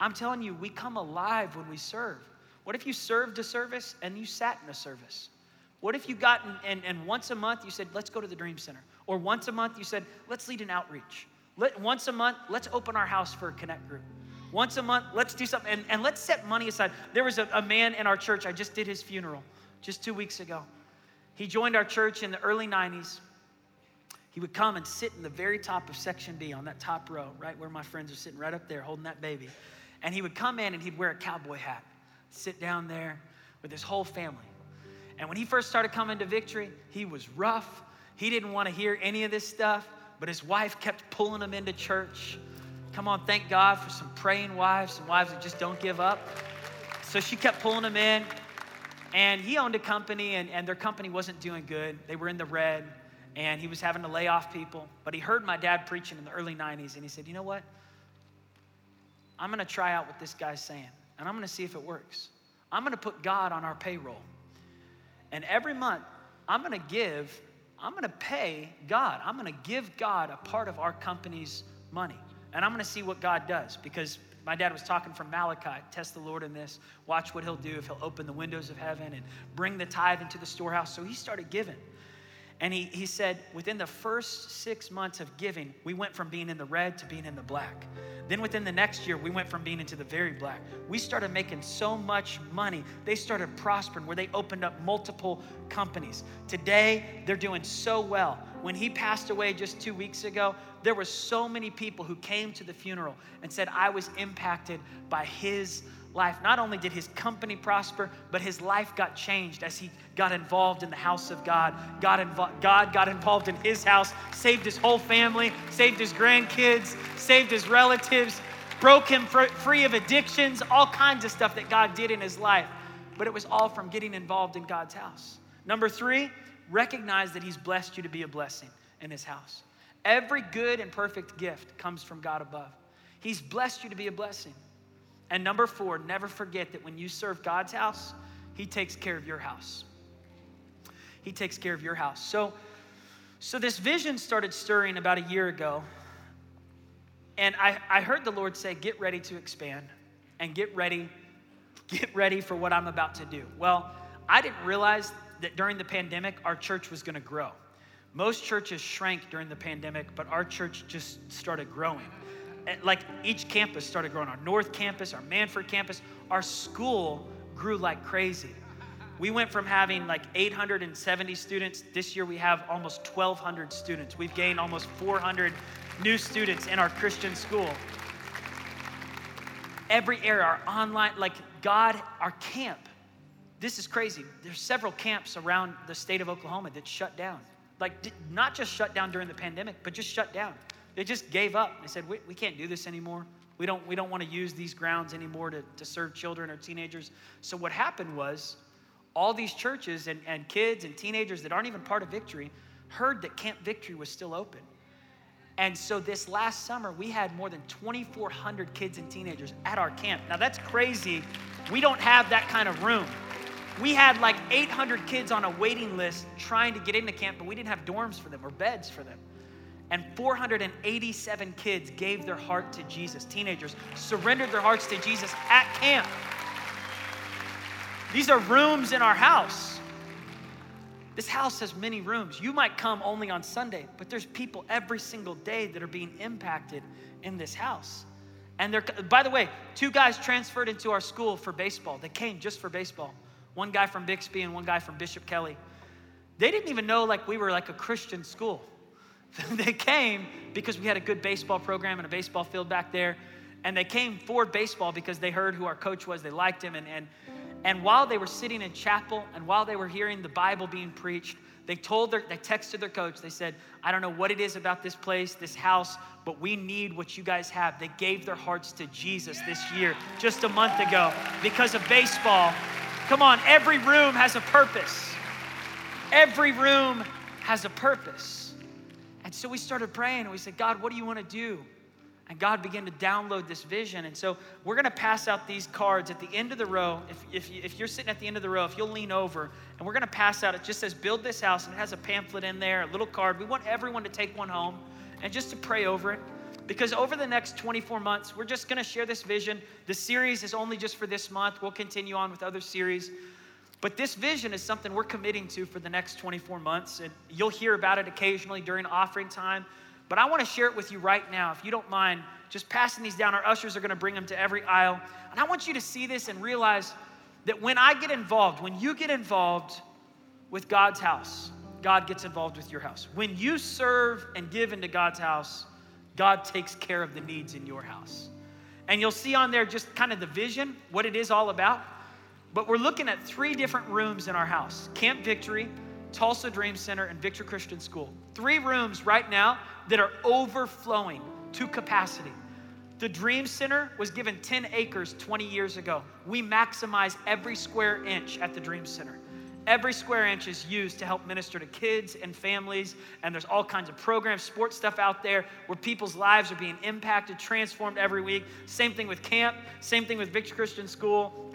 I'm telling you, we come alive when we serve. What if you served a service and you sat in a service? What if you got in, and, and once a month you said, let's go to the Dream Center? Or once a month you said, let's lead an outreach. Let, once a month, let's open our house for a connect group. Once a month, let's do something and, and let's set money aside. There was a, a man in our church, I just did his funeral just two weeks ago. He joined our church in the early 90s. He would come and sit in the very top of section B on that top row, right where my friends are sitting, right up there holding that baby. And he would come in and he'd wear a cowboy hat, sit down there with his whole family. And when he first started coming to Victory, he was rough. He didn't want to hear any of this stuff, but his wife kept pulling him into church. Come on, thank God for some praying wives, some wives that just don't give up. So she kept pulling him in. And he owned a company, and, and their company wasn't doing good. They were in the red, and he was having to lay off people. But he heard my dad preaching in the early 90s, and he said, You know what? I'm going to try out what this guy's saying, and I'm going to see if it works. I'm going to put God on our payroll. And every month, I'm going to give, I'm going to pay God. I'm going to give God a part of our company's money. And I'm going to see what God does because my dad was talking from Malachi test the Lord in this, watch what he'll do if he'll open the windows of heaven and bring the tithe into the storehouse. So he started giving. And he, he said, within the first six months of giving, we went from being in the red to being in the black. Then within the next year, we went from being into the very black. We started making so much money. They started prospering where they opened up multiple companies. Today, they're doing so well. When he passed away just two weeks ago, there were so many people who came to the funeral and said, I was impacted by his life. Not only did his company prosper, but his life got changed as he got involved in the house of God. God, invo- God got involved in his house, saved his whole family, saved his grandkids, saved his relatives, broke him fr- free of addictions, all kinds of stuff that God did in his life. But it was all from getting involved in God's house. Number three, recognize that he's blessed you to be a blessing in his house. Every good and perfect gift comes from God above. He's blessed you to be a blessing. And number four, never forget that when you serve God's house, He takes care of your house. He takes care of your house. So, so this vision started stirring about a year ago. And I, I heard the Lord say, Get ready to expand and get ready, get ready for what I'm about to do. Well, I didn't realize that during the pandemic, our church was going to grow. Most churches shrank during the pandemic, but our church just started growing. Eh, like each campus started growing. Our North Campus, our Mannford campus, our school grew like crazy. We went from having like 870 students. This year we have almost 1,200 students. We've gained almost 400 new students in our Christian school. Every area, our online, like God, our camp. This is crazy. There's several camps around the state of Oklahoma that shut down. Like, not just shut down during the pandemic, but just shut down. They just gave up. They said, we, we can't do this anymore. We don't, we don't want to use these grounds anymore to, to serve children or teenagers. So, what happened was, all these churches and, and kids and teenagers that aren't even part of Victory heard that Camp Victory was still open. And so this last summer, we had more than 2,400 kids and teenagers at our camp. Now that's crazy. We don't have that kind of room. We had like 800 kids on a waiting list trying to get into camp, but we didn't have dorms for them or beds for them. And 487 kids gave their heart to Jesus. Teenagers surrendered their hearts to Jesus at camp. These are rooms in our house. This house has many rooms. You might come only on Sunday, but there's people every single day that are being impacted in this house. And they're, by the way, two guys transferred into our school for baseball. They came just for baseball. One guy from Bixby and one guy from Bishop Kelley. They didn't even know like we were like a Christian school. (laughs) they came because we had a good baseball program and a baseball field back there. And they came for baseball because they heard who our coach was. They liked him. And, and and while they were sitting in chapel and while they were hearing the Bible being preached, they told their, they texted their coach. They said, I don't know what it is about this place, this house, but we need what you guys have. They gave their hearts to Jesus this year, just a month ago, because of baseball. Come on, every room has a purpose. Every room has a purpose. And so we started praying and we said, God, what do you want to do? And God began to download this vision. And so we're going to pass out these cards at the end of the row. If, if, if you're sitting at the end of the row, if you'll lean over, and we're going to pass out, it just says, Build this house. And it has a pamphlet in there, a little card. We want everyone to take one home and just to pray over it. Because over the next 24 months, we're just going to share this vision. The series is only just for this month. We'll continue on with other series. But this vision is something we're committing to for the next 24 months. And you'll hear about it occasionally during offering time. But I want to share it with you right now. If you don't mind, just passing these down. Our ushers are going to bring them to every aisle. And I want you to see this and realize that when I get involved, when you get involved with God's house, God gets involved with your house. When you serve and give into God's house, God takes care of the needs in your house. And you'll see on there just kind of the vision, what it is all about. But we're looking at three different rooms in our house Camp Victory, Tulsa Dream Center, and Victory Christian School. Three rooms right now that are overflowing to capacity. The Dream Center was given 10 acres 20 years ago. We maximize every square inch at the Dream Center. Every square inch is used to help minister to kids and families, and there's all kinds of programs, sports stuff out there where people's lives are being impacted, transformed every week. Same thing with camp, same thing with Victory Christian School.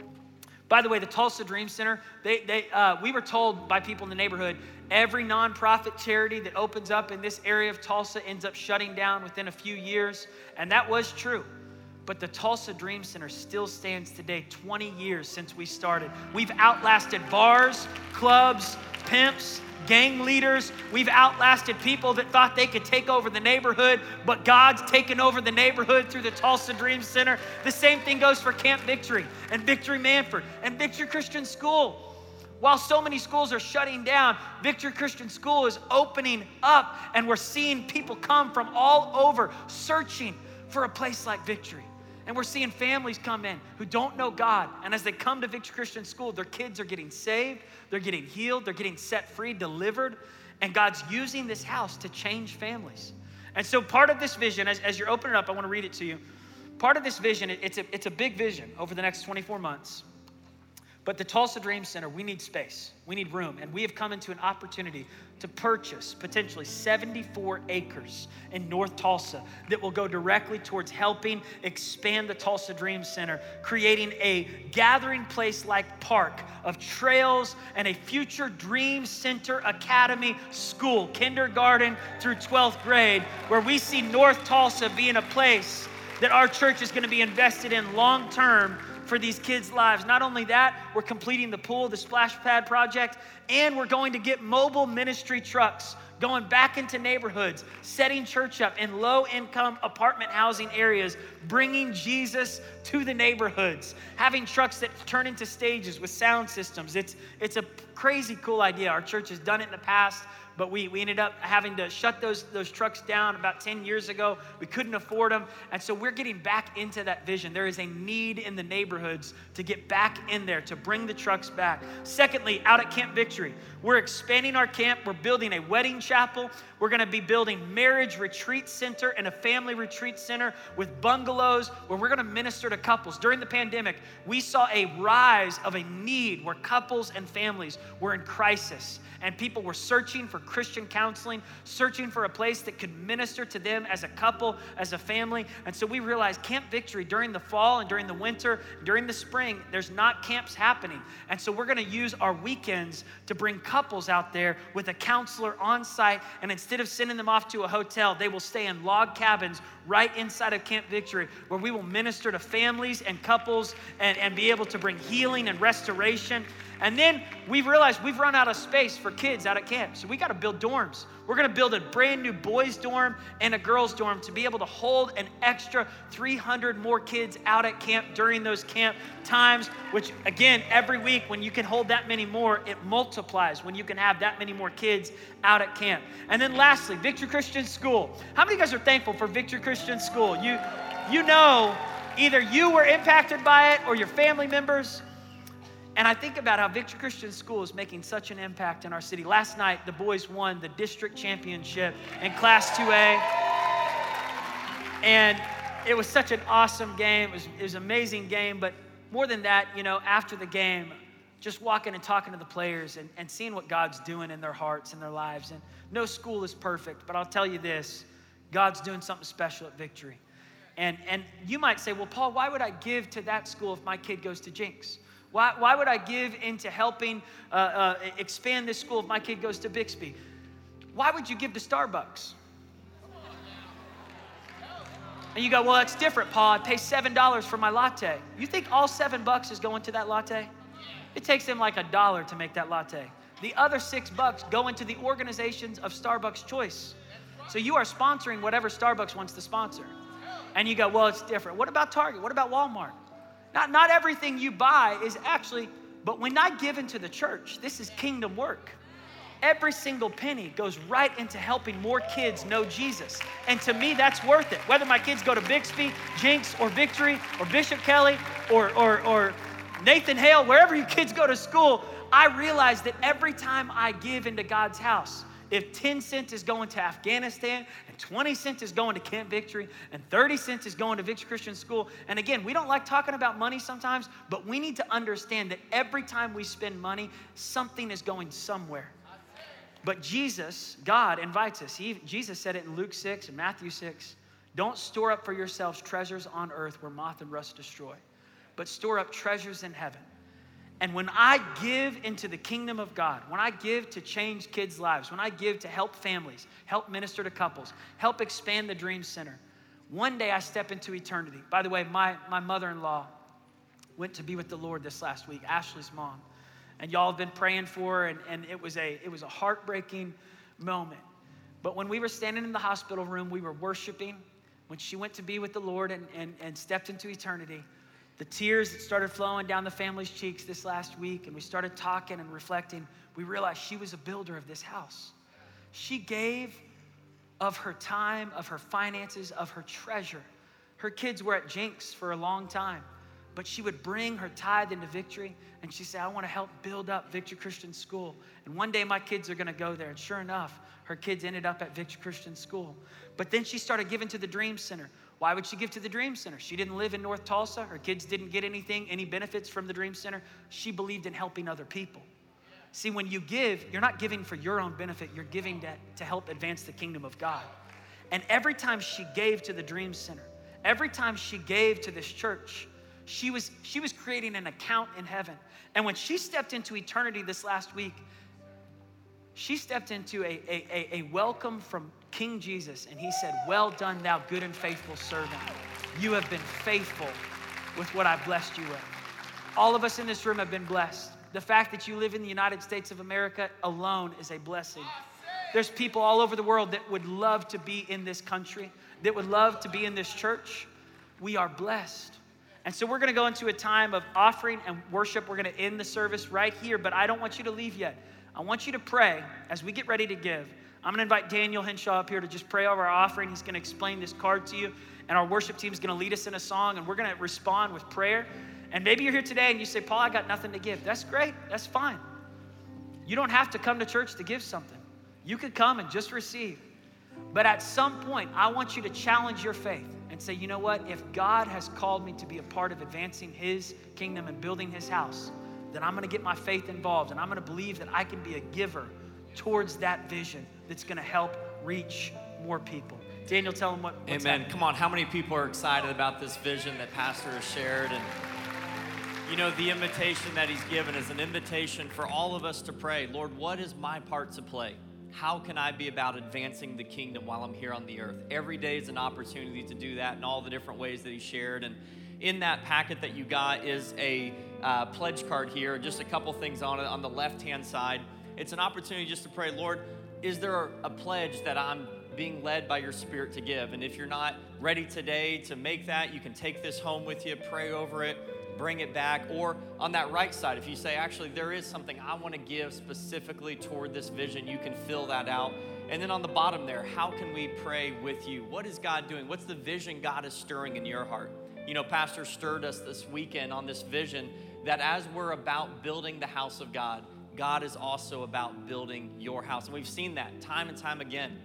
By the way, the Tulsa Dream Center, they, they, uh, we were told by people in the neighborhood every nonprofit charity that opens up in this area of Tulsa ends up shutting down within a few years. And that was true. But the Tulsa Dream Center still stands today, 20 years since we started. We've outlasted bars, clubs, pimps, gang leaders. We've outlasted people that thought they could take over the neighborhood, but God's taken over the neighborhood through the Tulsa Dream Center. The same thing goes for Camp Victory and Victory Mannford and Victory Christian School. While so many schools are shutting down, Victory Christian School is opening up, and we're seeing people come from all over searching for a place like Victory. And we're seeing families come in who don't know God. And as they come to Victory Christian School, their kids are getting saved, they're getting healed, they're getting set free, delivered. And God's using this house to change families. And so, part of this vision, as, as you're opening up, I want to read it to you. Part of this vision, it's a, it's a big vision over the next 24 months. But the Tulsa Dream Center, we need space, we need room, and we have come into an opportunity to purchase potentially 74 acres in North Tulsa that will go directly towards helping expand the Tulsa Dream Center, creating a gathering place like park of trails and a future Dream Center Academy school, kindergarten through 12th grade, where we see North Tulsa being a place that our church is going to be invested in long term for these kids' lives. Not only that, we're completing the pool, the splash pad project, and we're going to get mobile ministry trucks going back into neighborhoods, setting church up in low income apartment housing areas, bringing Jesus to the neighborhoods, having trucks that turn into stages with sound systems. It's, it's a crazy cool idea. Our church has done it in the past but we, we ended up having to shut those, those trucks down about 10 years ago. We couldn't afford them. And so we're getting back into that vision. There is a need in the neighborhoods to get back in there, to bring the trucks back. Secondly, out at Camp Victory, we're expanding our camp. We're building a wedding chapel. We're going to be building marriage retreat center and a family retreat center with bungalows where we're going to minister to couples. During the pandemic, we saw a rise of a need where couples and families were in crisis and people were searching for Christian counseling, searching for a place that could minister to them as a couple, as a family. And so we realized Camp Victory during the fall and during the winter, during the spring, there's not camps happening. And so we're going to use our weekends to bring couples out there with a counselor on site. And instead of sending them off to a hotel, they will stay in log cabins right inside of Camp Victory where we will minister to families and couples and, and be able to bring healing and restoration. And then we've realized we've run out of space for kids out at camp. So we got to build dorms. We're going to build a brand new boys' dorm and a girls' dorm to be able to hold an extra 300 more kids out at camp during those camp times, which, again, every week when you can hold that many more, it multiplies when you can have that many more kids out at camp. And then lastly, Victory Christian School. How many of you guys are thankful for Victory Christian School? You, you know, either you were impacted by it or your family members and I think about how Victory Christian School is making such an impact in our city. Last night, the boys won the district championship in Class 2A. And it was such an awesome game. It was, it was an amazing game. But more than that, you know, after the game, just walking and talking to the players and, and seeing what God's doing in their hearts and their lives. And no school is perfect, but I'll tell you this God's doing something special at Victory. And, and you might say, well, Paul, why would I give to that school if my kid goes to Jenks? Why, why would I give into helping uh, uh, expand this school if my kid goes to Bixby? Why would you give to Starbucks? And you go, well, that's different, Paul. I pay $7 for my latte. You think all seven bucks is going to that latte? It takes them like a dollar to make that latte. The other six bucks go into the organizations of Starbucks Choice. So you are sponsoring whatever Starbucks wants to sponsor. And you go, well, it's different. What about Target? What about Walmart? Not, not everything you buy is actually, but when I give into the church, this is kingdom work. Every single penny goes right into helping more kids know Jesus. And to me, that's worth it. Whether my kids go to Bixby, Jenks, or Victory, or Bishop Kelley, or, or, or Nathan Hale, wherever your kids go to school, I realize that every time I give into God's house, if 10 cents is going to Afghanistan, 20 cents is going to Camp Victory, and 30 cents is going to Victory Christian School, and again, we don't like talking about money sometimes, but we need to understand that every time we spend money, something is going somewhere. But Jesus, God invites us. He, Jesus said it in Luke 6 and Matthew 6. Don't store up for yourselves treasures on earth where moth and rust destroy, but store up treasures in heaven and when I give into the kingdom of God, when I give to change kids' lives, when I give to help families, help minister to couples, help expand the Dream Center, one day I step into eternity. By the way, my, my mother in law went to be with the Lord this last week, Ashley's mom. And y'all have been praying for her, and, and it, was a, it was a heartbreaking moment. But when we were standing in the hospital room, we were worshiping. When she went to be with the Lord and, and, and stepped into eternity, the tears that started flowing down the family's cheeks this last week, and we started talking and reflecting, we realized she was a builder of this house. She gave of her time, of her finances, of her treasure. Her kids were at Jenks for a long time, but she would bring her tithe into victory, and she said, I want to help build up Victory Christian School. And one day my kids are going to go there. And sure enough, her kids ended up at Victory Christian School. But then she started giving to the Dream Center. Why would she give to the Dream Center? She didn't live in North Tulsa. Her kids didn't get anything, any benefits from the Dream Center. She believed in helping other people. See, when you give, you're not giving for your own benefit, you're giving to, to help advance the kingdom of God. And every time she gave to the Dream Center, every time she gave to this church, she was, she was creating an account in heaven. And when she stepped into eternity this last week, she stepped into a, a, a, welcome from King Jesus, and he said, Well done, thou good and faithful servant. You have been faithful with what I've blessed you with. All of us in this room have been blessed. The fact that you live in the United States of America alone is a blessing. There's people all over the world that would love to be in this country, that would love to be in this church. We are blessed. And so we're going to go into a time of offering and worship. We're going to end the service right here, but I don't want you to leave yet. I want you to pray as we get ready to give. I'm going to invite Daniel Henshaw up here to just pray over our offering. He's going to explain this card to you, and our worship team is going to lead us in a song, and we're going to respond with prayer. And maybe you're here today and you say, Paul, I got nothing to give. That's great. That's fine. You don't have to come to church to give something. You could come and just receive. But at some point, I want you to challenge your faith and say, you know what? If God has called me to be a part of advancing His kingdom and building His house, then I'm going to get my faith involved and I'm going to believe that I can be a giver towards that vision that's going to help reach more people. Daniel, tell them what. Amen. Happening. Come on, how many people are excited about this vision that Pastor has shared? And you know, the invitation that he's given is an invitation for all of us to pray Lord, what is my part to play? How can I be about advancing the kingdom while I'm here on the earth? Every day is an opportunity to do that in all the different ways that he shared. And in that packet that you got is a uh, pledge card here, just a couple things on it on the left hand side. It's an opportunity just to pray, Lord, is there a pledge that I'm being led by your spirit to give? And if you're not ready today to make that, you can take this home with you, pray over it bring it back. Or on that right side, if you say, actually, there is something I want to give specifically toward this vision, you can fill that out. And then on the bottom there, how can we pray with you? What is God doing? What's the vision God is stirring in your heart? You know, Pastor stirred us this weekend on this vision that as we're about building the house of God, God is also about building your house. And we've seen that time and time again.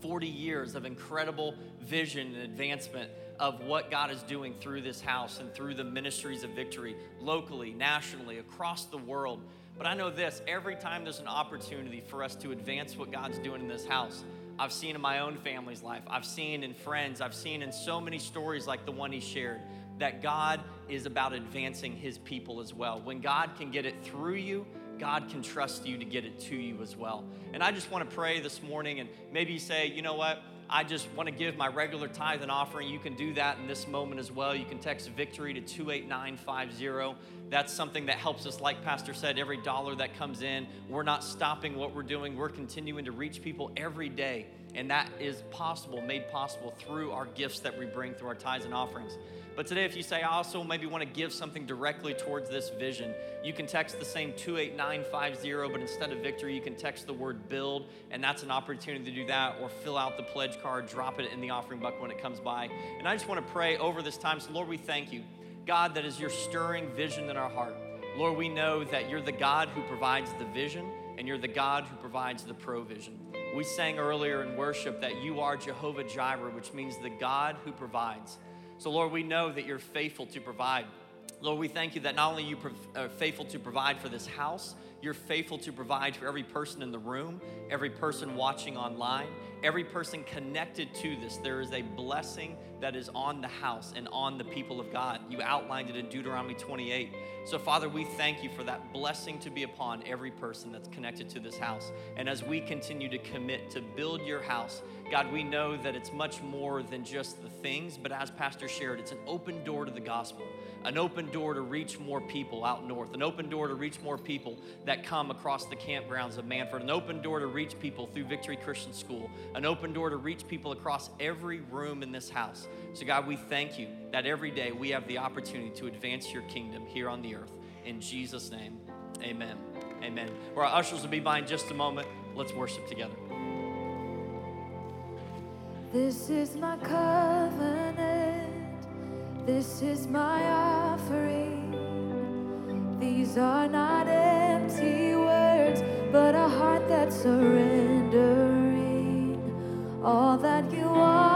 40 years of incredible vision and advancement of what God is doing through this house and through the ministries of victory locally, nationally, across the world. But I know this every time there's an opportunity for us to advance what God's doing in this house, I've seen in my own family's life, I've seen in friends, I've seen in so many stories like the one he shared, that God is about advancing his people as well. When God can get it through you, God can trust you to get it to you as well. And I just want to pray this morning and maybe say, you know what? I just want to give my regular tithe and offering. You can do that in this moment as well. You can text victory to 28950. That's something that helps us, like Pastor said, every dollar that comes in, we're not stopping what we're doing. We're continuing to reach people every day. And that is possible, made possible through our gifts that we bring through our tithes and offerings. But today, if you say, I also maybe want to give something directly towards this vision, you can text the same 28950, but instead of victory, you can text the word build, and that's an opportunity to do that, or fill out the pledge card, drop it in the offering bucket when it comes by. And I just want to pray over this time. So, Lord, we thank you, God, that is your stirring vision in our heart. Lord, we know that you're the God who provides the vision, and you're the God who provides the provision. We sang earlier in worship that you are Jehovah Jireh, which means the God who provides. So, Lord, we know that you're faithful to provide. Lord, we thank you that not only you are uh, faithful to provide for this house, you're faithful to provide for every person in the room, every person watching online, every person connected to this. There is a blessing that is on the house and on the people of God. You outlined it in Deuteronomy 28. So, Father, we thank you for that blessing to be upon every person that's connected to this house. And as we continue to commit to build your house, God, we know that it's much more than just the things, but as Pastor shared, it's an open door to the gospel, an open door to reach more people out north, an open door to reach more people that come across the campgrounds of Mannford, an open door to reach people through Victory Christian School, an open door to reach people across every room in this house. So, God, we thank you that every day we have the opportunity to advance your kingdom here on the earth. In Jesus' name, amen. Amen. Where our ushers will be by in just a moment, let's worship together. This is my covenant. This is my offering. These are not empty words, but a heart that's surrendering all that you want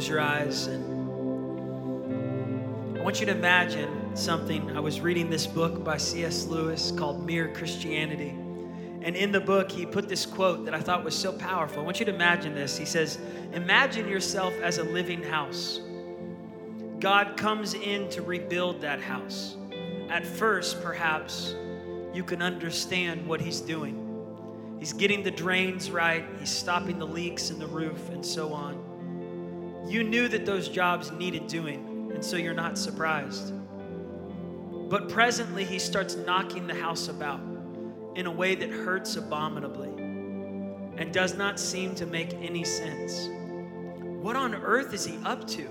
close your eyes and I want you to imagine something. I was reading this book by C.S. Lewis called Mere Christianity. And in the book, he put this quote that I thought was so powerful. I want you to imagine this. He says, Imagine yourself as a living house. God comes in to rebuild that house. At first, perhaps, you can understand what he's doing. He's getting the drains right, he's stopping the leaks in the roof, and so on. You knew that those jobs needed doing, and so you're not surprised. But presently, he starts knocking the house about in a way that hurts abominably and does not seem to make any sense. What on earth is he up to?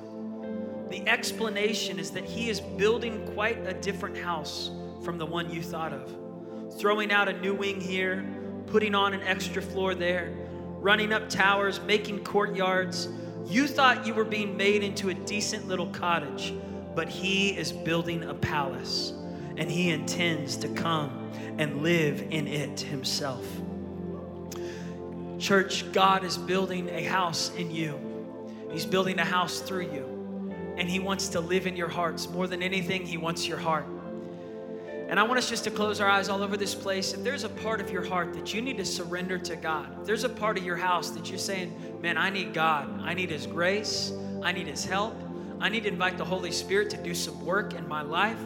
The explanation is that he is building quite a different house from the one you thought of. Throwing out a new wing here, putting on an extra floor there, running up towers, making courtyards. You thought you were being made into a decent little cottage, but he is building a palace and he intends to come and live in it himself. Church, God is building a house in you. He's building a house through you. And He wants to live in your hearts. More than anything, He wants your heart. And I want us just to close our eyes all over this place. If there's a part of your heart that you need to surrender to God, if there's a part of your house that you're saying, man, I need God, I need His grace, I need His help, I need to invite the Holy Spirit to do some work in my life.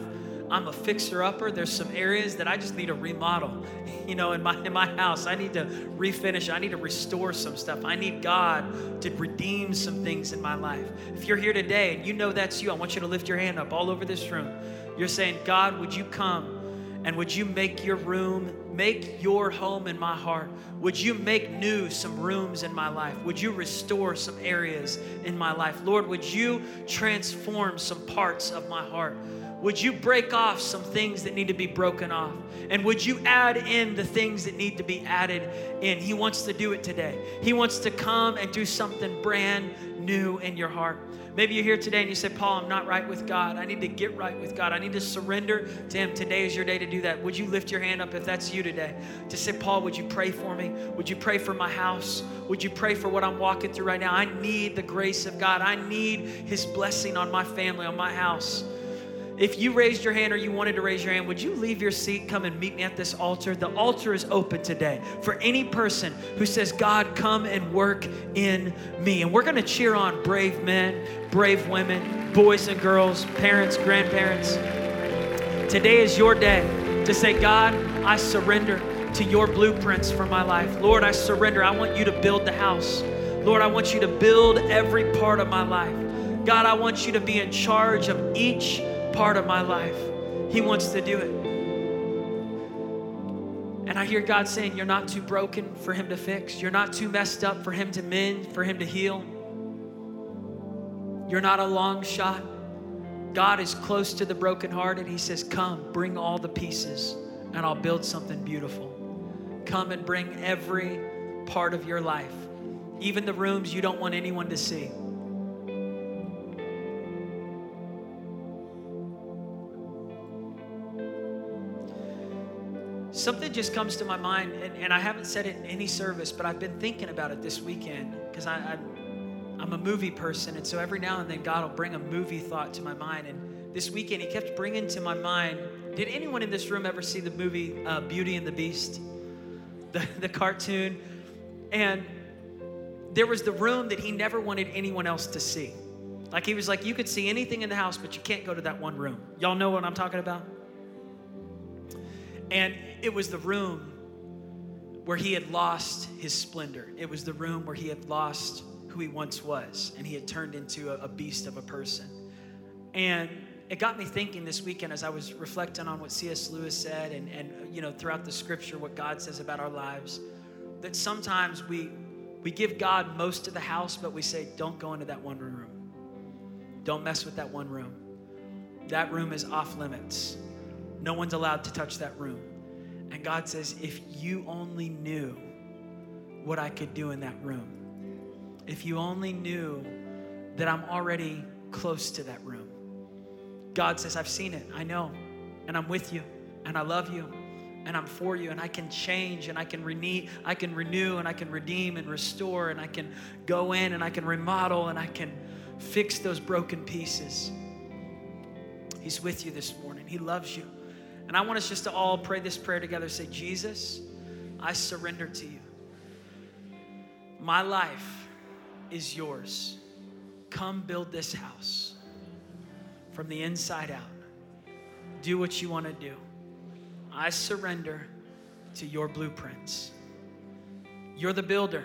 I'm a fixer upper. There's some areas that I just need to remodel. (laughs) You know, in my in my house, I need to refinish. I need to restore some stuff. I need God to redeem some things in my life. If you're here today and you know that's you, I want you to lift your hand up all over this room. You're saying, God, would you come and would you make your room, make your home in my heart? Would you make new some rooms in my life? Would you restore some areas in my life? Lord, would you transform some parts of my heart? Would you break off some things that need to be broken off? And would you add in the things that need to be added in? He wants to do it today. He wants to come and do something brand new in your heart. Maybe you're here today and you say, Paul, I'm not right with God. I need to get right with God. I need to surrender to Him. Today is your day to do that. Would you lift your hand up if that's you today? To say, Paul, would you pray for me? Would you pray for my house? Would you pray for what I'm walking through right now? I need the grace of God. I need His blessing on my family, on my house. If you raised your hand or you wanted to raise your hand, would you leave your seat, come and meet me at this altar? The altar is open today for any person who says, God, come and work in me. And we're going to cheer on brave men, brave women, boys and girls, parents, grandparents. Today is your day to say, God, I surrender to your blueprints for my life. Lord, I surrender. I want you to build the house. Lord, I want you to build every part of my life. God, I want you to be in charge of each part of my life. He wants to do it. And I hear God saying, You're not too broken for Him to fix. You're not too messed up for Him to mend, for Him to heal. You're not a long shot. God is close to the brokenhearted. He says, Come, bring all the pieces, and I'll build something beautiful. Come and bring every part of your life, even the rooms you don't want anyone to see. Something just comes to my mind, and, and I haven't said it in any service, but I've been thinking about it this weekend because I'm, I'm a movie person, and so every now and then God will bring a movie thought to my mind. And this weekend, He kept bringing to my mind did anyone in this room ever see the movie uh, Beauty and the Beast? The, the cartoon? And there was the room that He never wanted anyone else to see. Like He was like, you could see anything in the house, but you can't go to that one room. Y'all know what I'm talking about? And it was the room where he had lost his splendor. It was the room where he had lost who he once was, and he had turned into a, a beast of a person. And it got me thinking this weekend as I was reflecting on what C.S. Lewis said and, and you know throughout the scripture what God says about our lives that sometimes we we give God most of the house but we say don't go into that one room. Don't mess with that one room. That room is off limits. No one's allowed to touch that room. And God says, if you only knew what I could do in that room, if you only knew that I'm already close to that room, God says, I've seen it, I know, and I'm with you, and I love you, and I'm for you. And I can change. And I can renew I can renew. And I can redeem and restore. And I can go in and I can remodel. And I can fix those broken pieces. He's with you this morning. He loves you. And I want us just to all pray this prayer together. Say, Jesus, I surrender to you. My life is yours. Come build this house from the inside out. Do what you want to do. I surrender to your blueprints. You're the builder,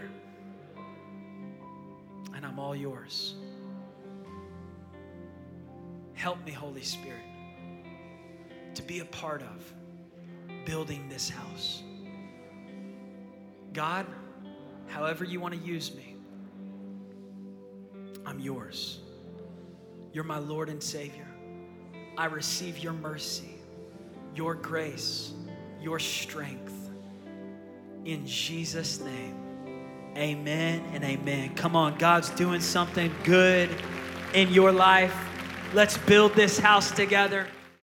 and I'm all yours. Help me, Holy Spirit, to be a part of building this house. God, however you want to use me, I'm yours. You're my Lord and Savior. I receive your mercy, your grace, your strength. In Jesus' name, amen and amen. Come on, God's doing something good in your life. Let's build this house together.